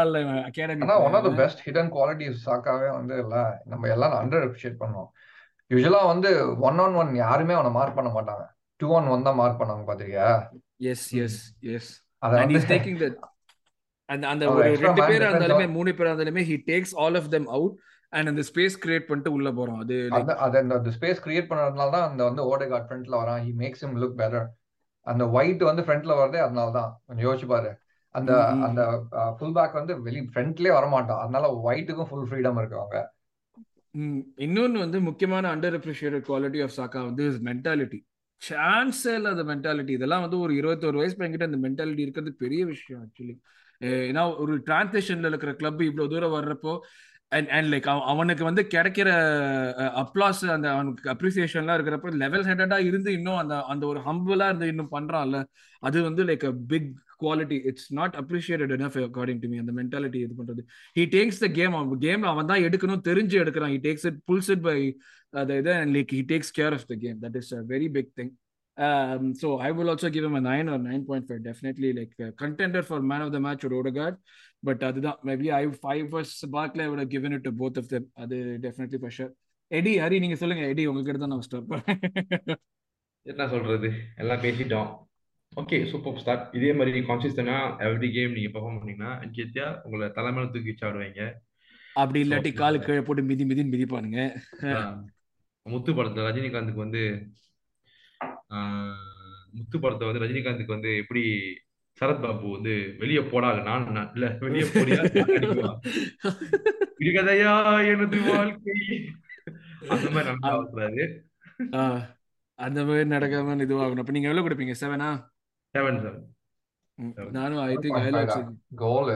அகாடமி
ஆனா one of the best hidden qualities சாக்காவே வந்து இல்ல. நம்ம எல்லாம் அண்டர் அப்ரிஷியேட் பண்ணோம் யூஸ்வலா வந்து ஒன் ஆன் ஒன் யாருமே அவனை மார்க் பண்ண மாட்டாங்க. டூ ஆன் ஒன் தான் மார்க் பண்ணாங்க பாத்திரியா
எஸ் எஸ் எஸ்
அத
அந்த அந்த ஒரு ரெண்டு பேரா இருந்தாலுமே மூணு பேரா இருந்தாலுமே he takes all of them out and அந்த ஸ்பேஸ் கிரியேட் பண்ணிட்டு உள்ள போறோம் அது
அது அந்த ஸ்பேஸ் கிரியேட் பண்ணதுனால தான் அந்த வந்து ஓடேகார்ட் ஃப்ரண்ட்ல வரான். He makes him look better அந்த ஒயிட் வந்து ஃப்ரண்ட்ல வரதே அதனால தான். கொஞ்சம் யோசிச்சு பாரு. அந்த. அந்த ஃபுல் பேக் வந்து வெளி ஃப்ரண்ட்லயே வரமாட்டான். அதனால ஒயிட்டுக்கும் ஃபுல் ஃப்ரீடம் இருக்கு அவங்க
ம், இன்னொன்னு வந்து முக்கியமான அண்டர் அப்ரிஷியேட்டட் குவாலிட்டி ஆஃப் சாக்கா வந்து மென்டாலிட்டி சான்ஸே இல்லாத மென்டாலிட்டி இதெல்லாம் வந்து ஒரு இருபத்தோரு வயசு பையன்கிட்ட அந்த மென்டாலிட்டி இருக்கிறது பெரிய விஷயம் ஆக்சுவலி ஏன்னா ஒரு டிரான்ஸ்லேஷன்ல இருக்கிற கிளப் இவ்வளவு தூரம் வர்றப்போ அண்ட் அண்ட் லைக் அவனுக்கு வந்து கிடைக்கிற அப்ளாஸ் அந்த அவனுக்கு அப்ரிசியேஷன்லாம் இருக்கிறப்ப லெவல் ஹெட்டடா இருந்து இன்னும் அந்த அந்த ஒரு ஹம்பிளா இருந்து இன்னும் பண்றான்ல அது வந்து like a big quality it's not appreciated enough according to me அந்த மென்டாலிட்டி இது பண்றது ஹி டேக்ஸ் த கேம் அவன் கேம் அவன் தான் எடுக்கணும் தெரிஞ்சு எடுக்கிறான் he takes it pulls it by அது இது like he takes care of the game that is a very big thing Um, so I will also give him a nine or nine point five. Definitely like a contender for man of the match or Odegaard. But uh, maybe I five versus Barclay would have given அது definitely for Eddie Hari நீங்க சொல்லுங்க eddy உங்ககிட்ட தான் நான் stop
என்ன சொல்றது எல்லாம் பேசிட்டோம் ஓகே சூப்பர் ஸ்டார்ட் இதே மாதிரி கான்சிஸ்டனா எவ்ரி கேம் நீங்க பெர்ஃபார்ம் பண்ணீங்கன்னா அன்கேத்தியா உங்களை தலைமையில தூக்கி வச்சு ஆடுவீங்க
அப்படி இல்லாட்டி காலு கீழே போட்டு மிதி மிதின்னு மிதிப்பானுங்க.
முத்து படத்துல ரஜினிகாந்துக்கு வந்து முத்து படத்தை வந்து ரஜினிகாந்துக்கு வந்து எப்படி சரத் பாபு வந்து வெளியே போடாது நான் இல்ல வெளியே போடியா எனது வாழ்க்கை? அந்த மாதிரி
ஆஹ், அந்த மாதிரி நடக்காம இதுவாகணும். அப்ப நீங்க எவ்வளவு கொடுப்பீங்க? செவனா
செவன் செவன்
நானும் I think I lots
goal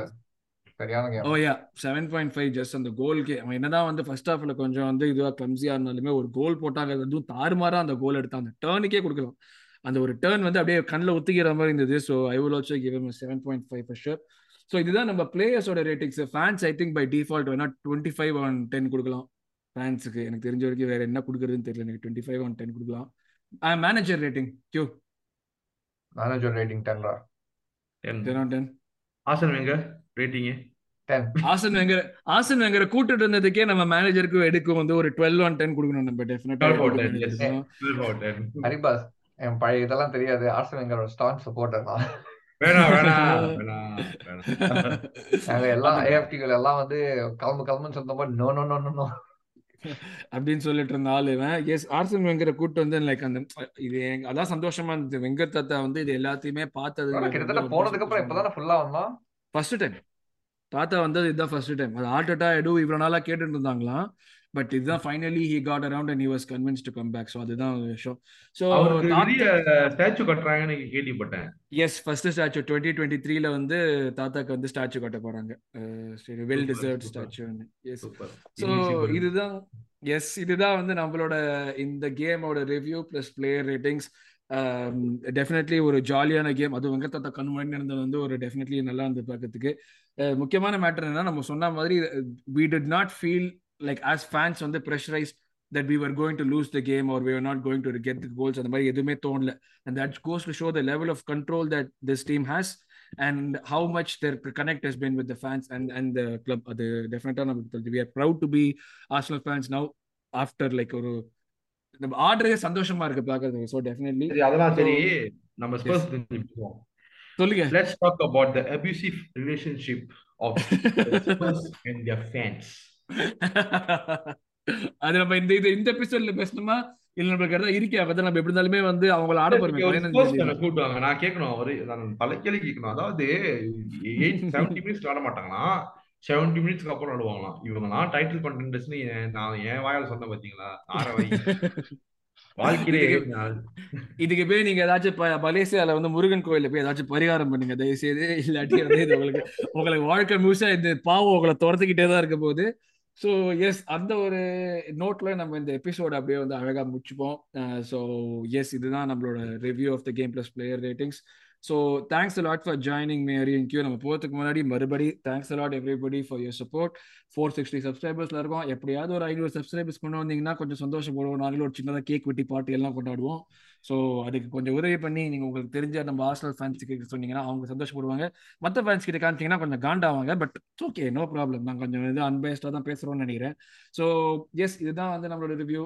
oh yeah seven point five just அந்த கோல்கே அவன் என்னதான் வந்து ஃபர்ஸ்ட் ஹாஃப்ல கொஞ்சம் வந்து இதுவா கிளம்சியா இருந்தாலுமே ஒரு கோல் போட்டாங்க அதுவும் தாறுமாறா அந்த கோல் எடுத்தான் அந்த டேர்னுக்கே கொடுக்கலாம் அந்த ஒரு டேர்ன் வந்து அப்படியே கண்ணில் ஒத்துக்கிற மாதிரி இருந்தது so I will also give seven point five for sure so இதுதான் நம்ம பிளேயர்ஸோட ratings fans I think by default வேணா டுவெண்ட்டி ஃபைவ் ஆன் டென் கொடுக்கலாம் ஃபேன்ஸுக்கு எனக்கு தெரிஞ்ச வரைக்கும் வேற என்ன கொடுக்குறதுன்னு தெரியல எனக்கு டுவெண்ட்டி ஃபைவ் ஆன் டென் கொடுக்கலாம் மேனேஜர் ரேட்டிங் கியூ
மேனேஜர் ரேட்டிங் டென்ரா
டென் ஆன் டென்
ஆசன் எங்க ரேட்டிங்கு
டென்
ஆசன் வெங்கர் ஆசன் வெங்கரை கூட்டிட்டு இருந்ததுக்கே நம்ம மேனேஜருக்கு எடுக்கும் வந்து ஒரு டுவெல் ஆன் டென் கொடுக்கணும் நம்ம டெஃபினட்டா
12 out of 10, yes.
ஹரிபாஸ் என் பழைய இதெல்லாம் தெரியாது. ஆர்சன் எங்களோட ஸ்டான் சப்போர்ட்டர் தான்
வேணாம் வேணாம்
நாங்க எல்லாம் ஏஎஃப்டிகள் எல்லாம் வந்து கிளம்பு கிளம்புன்னு சொன்ன மாதிரி no no no no no
அப்படின்னு சொல்லிட்டு இருந்த ஆளு இவன். எஸ் ஆர்சன் வெங்கரை கூட்டு வந்து லைக் அந்த இது அதான் சந்தோஷமா இருந்தது. வெங்கட் தாத்தா வந்து இது எல்லாத்தையுமே பார்த்தது
கிட்டத்தட்ட போனதுக்கு அப்புறம் இப்பதானே ஃபுல்லா வந்தான்?
ஃபர்ஸ்ட் டைம் தாத்தா வந்தது இதுதான் ஃபர்ஸ்ட் டைம் அது ஆர்டட்டா எடு இவ்வளவு நாளா கேட்டுட்டு இருந்தாங்களாம். பட் இதுதான் finally he got around and he was convince to come back so அதுதான் விஷயம். ஸோ
வெளிய ஸ்டாச்சு கட்டுறாங்கன்னு கேள்விப்பட்டேன்.
Yes first statue twenty twenty த்ரீல வந்து தாத்தாக்கு வந்து ஸ்டாச்சு கட்ட போறாங்க. சரி well deserve statue yes so இதுதான் எஸ் இதுதான் வந்து நம்மளோட இந்த கேமோட review plus player ratings definitely ஒரு ஜாலியான கேம் அது வெங்கத்தாத்தா கண் முன்னாடி இருந்தது வந்து ஒரு டெஃபினெட்லி நல்லா இருந்து பார்க்கறதுக்கு. முக்கியமான மேட்டர் என்னன்னா நம்ம சொன்ன மாதிரி we did not feel like as fans on the pressurized that we were going to lose the game or we were not going to get the goals அந்த மாதிரி எதுவுமே and that goes to show the level of control that this team has and how much their connect has been with the fans and and the club. The டெஃபினட்டா we are proud to be Arsenal fans now after like or, நம்ம ஆடுறதே சந்தோஷமா இருக்கு பாக்குறது so definitely
அதெல்லாம் சரி. நம்ம sports பேசுவோம்
சொல்லுங்க.
Let's talk about the abusive relationship of sports and their fans
அது நம்ம இந்த இது இந்த எபிசோட்ல பேசணுமா? இல்ல நம்மளுக்கு எதாவது இருக்கே அப்பதான் நம்ம எப்படி இருந்தாலுமே வந்து அவங்கள ஆட போறோம்
கூட்டுவாங்க நான் கேட்கணும் அவரு நான் பல கேள்வி கேட்கணும். அதாவது எயிட் செவன்டி மினிட்ஸ் ஆட மாட்டாங்கன்னா செவன்டி மினிட்ஸ்க்கு அப்புறம் ஆடுவாங்களாம். இவங்கலாம் டைட்டில் கண்டென்டர்ஸ்னு நான் என் வாயால் சொன்ன பாத்தீங்களா? ஆற வை. வாழ்க்கையிலே
இதுக்கு போய் நீங்க ஏதாச்சும் மலேசியால வந்து முருகன் கோயில போய் ஏதாச்சும் பரிகாரம் பண்ணுங்க தயவு செய்து இல்லாட்டி வந்து உங்களுக்கு உங்களுக்கு வாழ்க்கை முழுசா இந்த பாவம் உங்களை துரத்துக்கிட்டே தான் இருக்க போகுது. ஸோ எஸ் அந்த ஒரு நோட்ல நம்ம இந்த எபிசோட் அப்படியே வந்து அழகா முடிச்சுப்போம். Uh, ஸோ எஸ் இதுதான் நம்மளோட review of the game plus player ratings so thanks a lot for joining Mary in queue நம்ம போகிறதுக்கு முன்னாடி மறுபடி thanks a lot everybody for your support four sixty சப்ஸ்கிரைபர்ஸ்ல இருக்கோம். எப்படியாவது ஒரு ஐநூறு சப்ஸ்கிரைபர்ஸ் கொண்டு வந்தீங்கன்னா கொஞ்சம் சந்தோஷப்படுவோம். நாங்களும் ஒரு சின்னதாக கேக் வெட்டி பார்ட்டி எல்லாம் கொண்டாடுவோம். ஸோ அதுக்கு கொஞ்சம் உதவி பண்ணி நீங்கள் உங்களுக்கு தெரிஞ்ச நம்ம ஹாஸ்டல் ஃபேன்ஸ் கிட்ட சொன்னீங்கன்னா அவங்க சந்தோஷப்படுவாங்க. மற்ற ஃபேன்ஸ் கிட்ட காமிச்சிங்கன்னா கொஞ்சம் காண்டாவாங்க. பட் ஓகே நோ ப்ராப்ளம் நான் கொஞ்சம் இது அன்பேஸ்டாக தான் பேசுகிறோம்னு நினைக்கிறேன். ஸோ எஸ் இதுதான் வந்து நம்மளோட review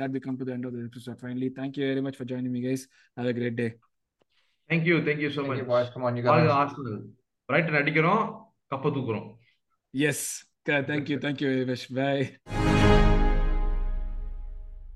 that we come to end of episode finally thank you very much for joining me guys have a great day
thank you thank you so
Thank
much. Arsenal Brighton அடிக்கிறோம் கப்ப தூக்குறோம்.
Yes thank you thank you very much bye